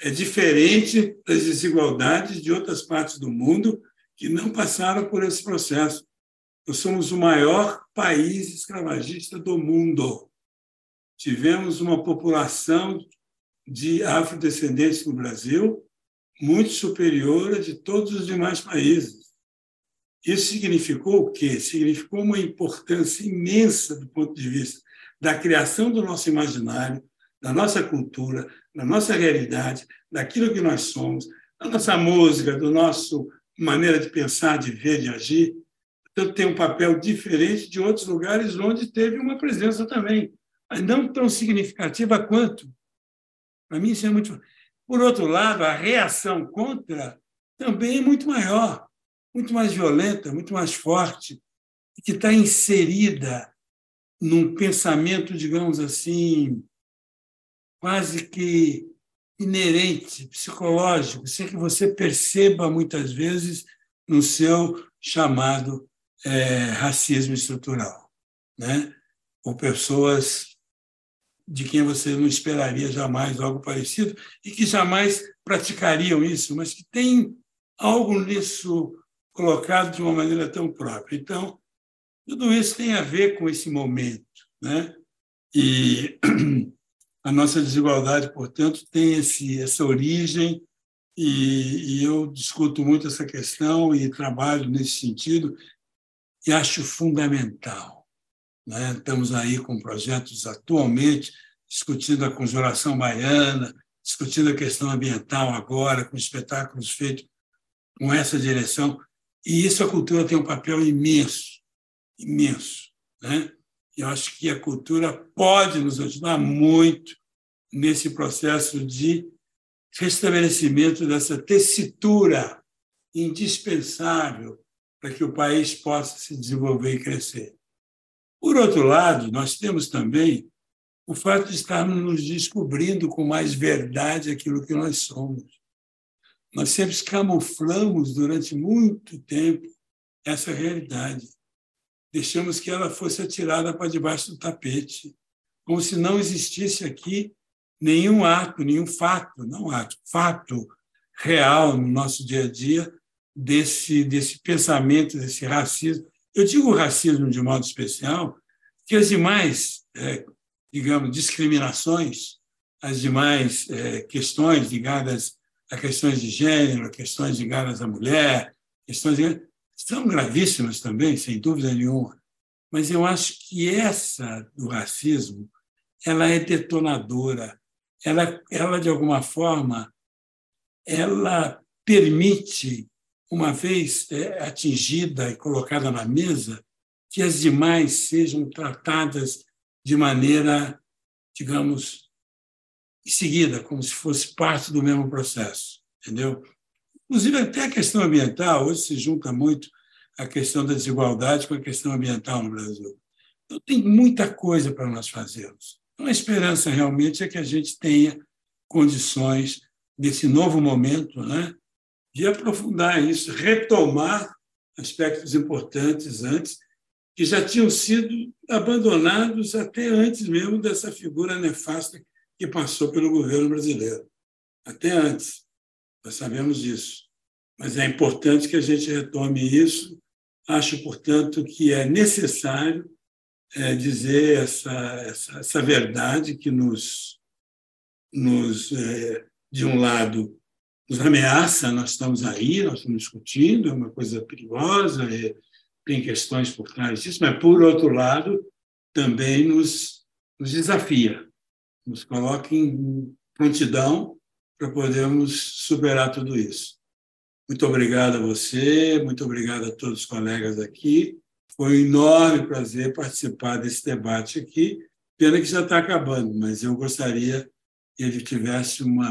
É diferente das desigualdades de outras partes do mundo que não passaram por esse processo. Nós somos o maior país escravagista do mundo. Tivemos uma população de afrodescendentes no Brasil muito superior a de todos os demais países. Isso significou o quê? Significou uma importância imensa do ponto de vista da criação do nosso imaginário, da nossa cultura, da nossa realidade, daquilo que nós somos, da nossa música, do nosso maneira de pensar, de ver, de agir. Portanto, tem um papel diferente de outros lugares onde teve uma presença também, mas não tão significativa quanto. Para mim, isso é muito. Por outro lado, a reação contra também é muito maior, muito mais violenta, muito mais forte, que está inserida num pensamento, digamos assim, quase que inerente, psicológico, sem que você perceba muitas vezes no seu chamado é, racismo estrutural, né? Ou pessoas de quem você não esperaria jamais algo parecido e que jamais praticariam isso, mas que têm algo nisso colocado de uma maneira tão própria. Então, tudo isso tem a ver com esse momento, né? E a nossa desigualdade, portanto, tem esse, essa origem e, e eu discuto muito essa questão e trabalho nesse sentido e acho fundamental. Né? Estamos aí com projetos atualmente discutindo a conjuração baiana, discutindo a questão ambiental agora, com espetáculos feitos com essa direção. E isso a cultura tem um papel imenso, imenso. Né? Eu acho que a cultura pode nos ajudar muito nesse processo de restabelecimento dessa tessitura indispensável para que o país possa se desenvolver e crescer. Por outro lado, nós temos também o fato de estarmos nos descobrindo com mais verdade aquilo que nós somos. Nós sempre camuflamos durante muito tempo essa realidade. Deixamos que ela fosse atirada para debaixo do tapete, como se não existisse aqui nenhum ato, nenhum fato, não ato, fato real no nosso dia a dia desse, desse pensamento, desse racismo. Eu digo racismo de modo especial, que as demais, é, digamos, discriminações, as demais é, questões ligadas a questões de gênero, questões ligadas à mulher, questões ligadas, são gravíssimas também, sem dúvida nenhuma. Mas eu acho que essa do racismo ela é detonadora, ela, ela de alguma forma, ela permite uma vez é, atingida e colocada na mesa, que as demais sejam tratadas de maneira, digamos, seguida, como se fosse parte do mesmo processo, entendeu? Inclusive, até a questão ambiental, hoje se junta muito a questão da desigualdade com a questão ambiental no Brasil. Então, tem muita coisa para nós fazermos. Então, a esperança realmente é que a gente tenha condições, nesse novo momento, né, de aprofundar isso, retomar aspectos importantes antes, que já tinham sido abandonados até antes mesmo dessa figura nefasta que passou pelo governo brasileiro. Até antes. Nós sabemos disso. Mas é importante que a gente retome isso. Acho, portanto, que é necessário é, dizer essa, essa, essa, verdade que nos, nos é, de um lado, nos ameaça, nós estamos aí, nós estamos discutindo, é uma coisa perigosa, é, tem questões por trás disso, mas, por outro lado, também nos, nos desafia, nos coloca em prontidão para podermos superar tudo isso. Muito obrigado a você, muito obrigado a todos os colegas aqui. Foi um enorme prazer participar desse debate aqui. Pena que já está acabando, mas eu gostaria que ele tivesse um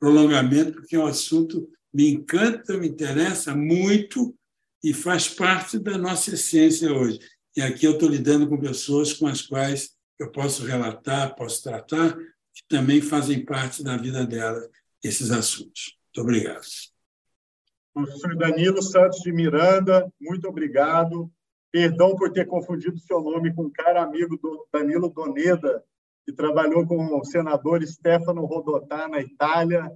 prolongamento, porque é um assunto me encanta, me interessa muito e faz parte da nossa essência hoje. E aqui eu estou lidando com pessoas com as quais eu posso relatar, posso tratar, que também fazem parte da vida delas esses assuntos. Muito obrigado. Professor Danilo Santos de Miranda, muito obrigado. Perdão por ter confundido seu nome com um cara amigo do Danilo Doneda, que trabalhou com o senador Stefano Rodotà na Itália,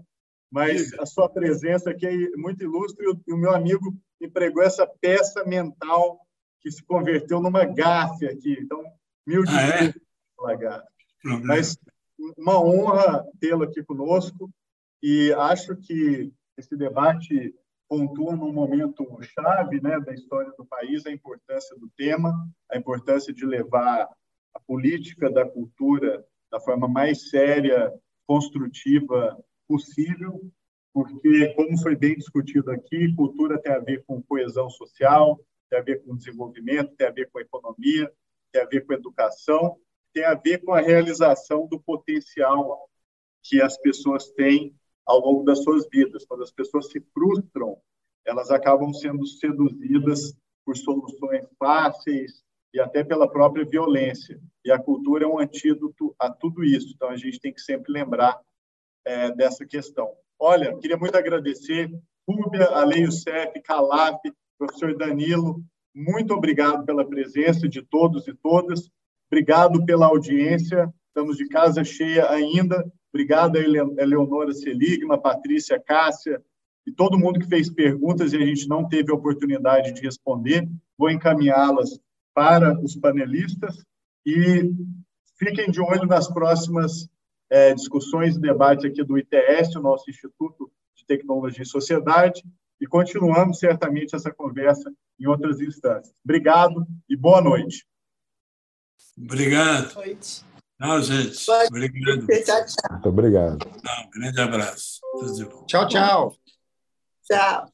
mas a sua presença aqui é muito ilustre e o meu amigo empregou essa peça mental que se converteu numa gafe aqui. Então, mil desculpas ah, é? gafe. Mas uma honra tê-lo aqui conosco e acho que esse debate pontua num momento chave né, da história do país a importância do tema, a importância de levar a política da cultura da forma mais séria, construtiva possível, porque, como foi bem discutido aqui, cultura tem a ver com coesão social, tem a ver com desenvolvimento, tem a ver com economia, tem a ver com educação, tem a ver com a realização do potencial que as pessoas têm ao longo das suas vidas. Quando as pessoas se frustram, elas acabam sendo seduzidas por soluções fáceis e até pela própria violência. E a cultura é um antídoto a tudo isso. Então, a gente tem que sempre lembrar é, dessa questão. Olha, queria muito agradecer Rúbia, Alei Youssef, Calaf, professor Danilo, muito obrigado pela presença de todos e todas. Obrigado pela audiência. Estamos de casa cheia ainda. Obrigado a Eleonora Seligma, Patrícia Cássia e todo mundo que fez perguntas e a gente não teve a oportunidade de responder. Vou encaminhá-las para os panelistas e fiquem de olho nas próximas é, discussões e debates aqui do ITS, o nosso Instituto de Tecnologia e Sociedade, e continuamos certamente essa conversa em outras instâncias. Obrigado e boa noite. Obrigado. Boa noite. Tchau, gente. Obrigado. Muito obrigado. um grande abraço. Tchau, tchau. Tchau.